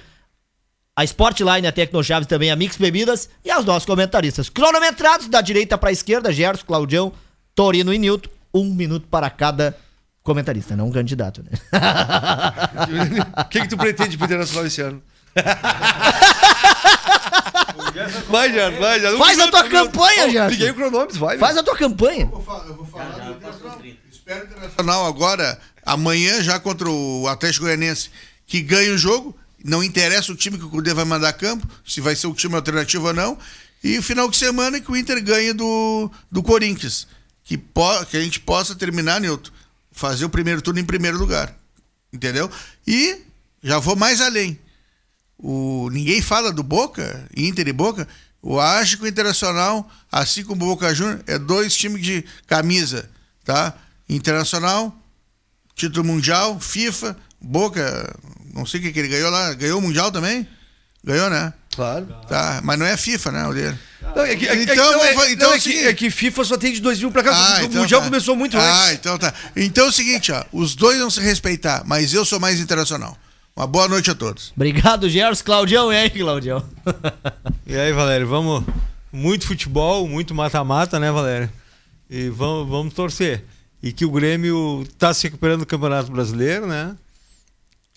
a Sportline, a Tecnochaves também, a Mix Bebidas e aos nossos comentaristas. Cronometrados da direita para a esquerda, Gerson, Claudião, Torino e Nilton. Um minuto para cada comentarista, não um candidato, né? [laughs] O que, que tu pretende pro Internacional esse ano? [laughs] Vai, Gerson, vai, Gerson. Um Faz a minuto, tua um campanha, Gerson. Liguei o cronômetro, vai. Faz a tua campanha. Eu vou falar do Internacional. Espero o Internacional agora, amanhã, já contra o Atlético Goianiense, que ganhe o jogo. Não interessa o time que o Cudê vai mandar campo, se vai ser o time alternativo ou não. E o final de semana que o Inter ganhe do, do Corinthians. Que, po, que a gente possa terminar, Nilton, fazer o primeiro turno em primeiro lugar. Entendeu? E já vou mais além. O, ninguém fala do Boca, Inter e Boca. O Internacional, assim como o Boca Juniors, é dois times de camisa, tá? Internacional, título mundial, FIFA, Boca, não sei o que, que ele ganhou lá. Ganhou o Mundial também? Ganhou, né? Claro. Tá, mas não é FIFA, né, Aldeiro? Não, é que, é, que- Então, não, é, então não, é é que, é que FIFA só tem de 2000 pra cá. Ah, o então Mundial tá. começou muito Ah, antes. então tá. Então é o seguinte, ó. Os dois vão se respeitar, mas eu sou mais internacional. Uma boa noite a todos. Obrigado, Gerson. Claudião, e aí, Claudião? E aí, Valério, vamos. Muito futebol, muito mata-mata, né, Valério? E vamos, vamos torcer. E que o Grêmio tá se recuperando do Campeonato Brasileiro, né?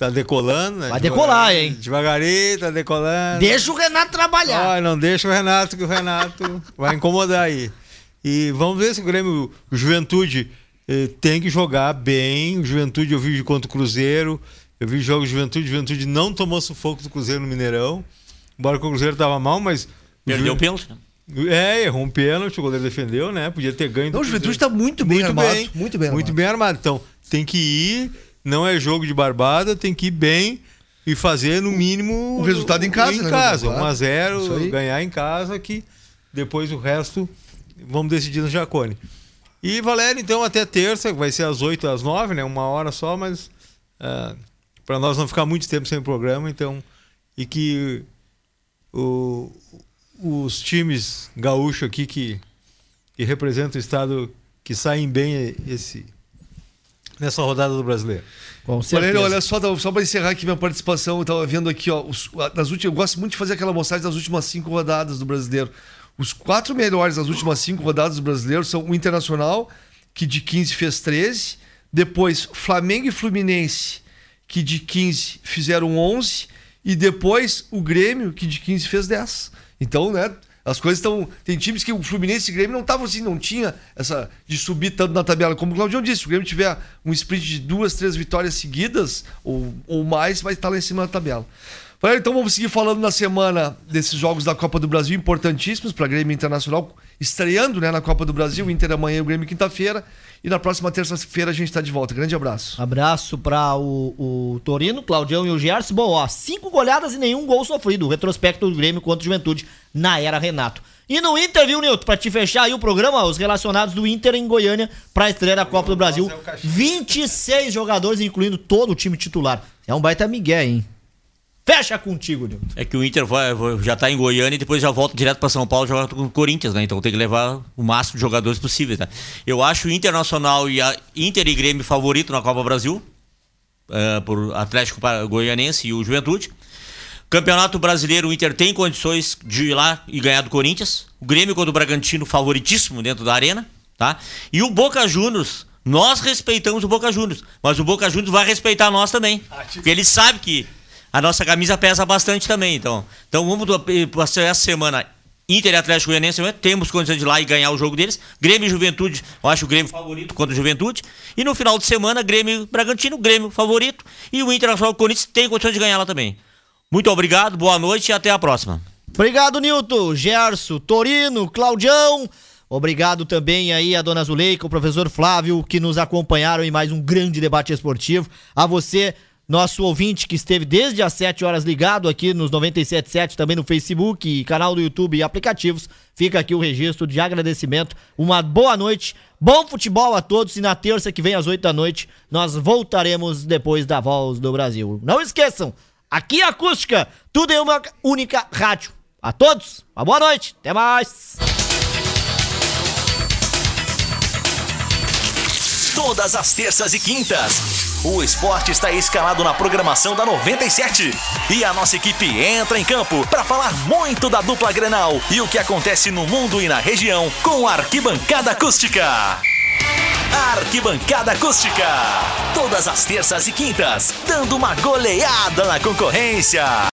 Tá decolando, né? Vai decolar, hein? Devagarinho, tá decolando. Deixa o Renato trabalhar. Ai, não deixa o Renato, que o Renato [laughs] vai incomodar aí. E vamos ver se o Grêmio, o Juventude, eh, tem que jogar bem. O Juventude eu vi contra o Cruzeiro. Eu vi jogos de Juventude. Juventude não tomou sufoco do Cruzeiro no Mineirão. Embora que o Cruzeiro tava mal, mas. Perdeu o pênalti, né? É, errou um pênalti, o goleiro defendeu, né? Podia ter ganho. Não, o. Juventude tá muito bem armado, muito bem Muito armado. bem armado. Então, tem que ir, não é jogo de barbada, tem que ir bem e fazer no mínimo O resultado em casa, Em né, casa, claro. 1 a Isso 0 aí. ganhar em casa que depois o resto vamos decidir no Jacone. E Valério, então, até terça, vai ser às 8 às 9, né? Uma hora só, mas para nós não ficar muito tempo sem programa, então. E que o- os times gaúchos aqui que, que representam o estado que saem bem esse, nessa rodada do brasileiro. Com Valério, olha só, só para encerrar aqui minha participação, eu tava vendo aqui, ó, os, das últimas, eu gosto muito de fazer aquela mostragem das últimas cinco rodadas do brasileiro. Os quatro melhores das últimas cinco rodadas do brasileiro são o Internacional, que de 15 fez 13, depois Flamengo e Fluminense, que de 15 fizeram 11, e depois o Grêmio, que de 15 fez 10. Então, né, as coisas estão. Tem times que o Fluminense e o Grêmio não estavam assim, não tinha essa de subir tanto na tabela. Como o Claudião disse, se o Grêmio tiver um sprint de duas, três vitórias seguidas, ou, ou mais, vai estar lá em cima da tabela. Valeu, então vamos seguir falando na semana desses jogos da Copa do Brasil importantíssimos para Grêmio Internacional, estreando né, na Copa do Brasil, o Inter amanhã e o Grêmio quinta-feira. E na próxima terça-feira a gente está de volta. Grande abraço. Abraço para o, o Torino, Claudião e o Gerson. Bom, ó, cinco goleadas e nenhum gol sofrido. O retrospecto do Grêmio contra o Juventude na era Renato. E no Inter, viu, Nilton? Pra te fechar aí o programa, os relacionados do Inter em Goiânia pra estreia da Copa do Brasil. 26 jogadores, incluindo todo o time titular. É um baita migué, hein? Fecha contigo, Nilton. É que o Inter vai, já tá em Goiânia e depois já volta direto pra São Paulo jogar com o Corinthians, né? Então tem que levar o máximo de jogadores possível, tá? Eu acho o Internacional e a Inter e Grêmio favorito na Copa Brasil, eh, por Atlético Goianense e o Juventude. Campeonato Brasileiro, o Inter tem condições de ir lá e ganhar do Corinthians. O Grêmio contra o Bragantino, favoritíssimo dentro da arena, tá? E o Boca Juniors, nós respeitamos o Boca Juniors, mas o Boca Juniors vai respeitar nós também. Porque ele sabe que a nossa camisa pesa bastante também, então. Então vamos passar essa semana Inter e Atlético Goianiense, temos condições de ir lá e ganhar o jogo deles. Grêmio e Juventude, eu acho o Grêmio favorito contra o Juventude. E no final de semana, Grêmio e Bragantino, Grêmio favorito. E o Internacional Corinthians tem condições de ganhar lá também. Muito obrigado, boa noite e até a próxima. Obrigado, Nilton, Gerson, Torino, Claudião. Obrigado também aí a dona Zuleika, o professor Flávio, que nos acompanharam em mais um grande debate esportivo. A você, nosso ouvinte que esteve desde as 7 horas ligado aqui nos 97.7, também no Facebook, canal do YouTube e aplicativos. Fica aqui o registro de agradecimento. Uma boa noite, bom futebol a todos e na terça que vem às 8 da noite nós voltaremos depois da Voz do Brasil. Não esqueçam, aqui é Acústica, tudo em uma única rádio. A todos, uma boa noite, até mais. Todas as terças e quintas. O esporte está escalado na programação da 97. E a nossa equipe entra em campo para falar muito da dupla Grenal e o que acontece no mundo e na região com a Arquibancada Acústica. Arquibancada Acústica. Todas as terças e quintas, dando uma goleada na concorrência.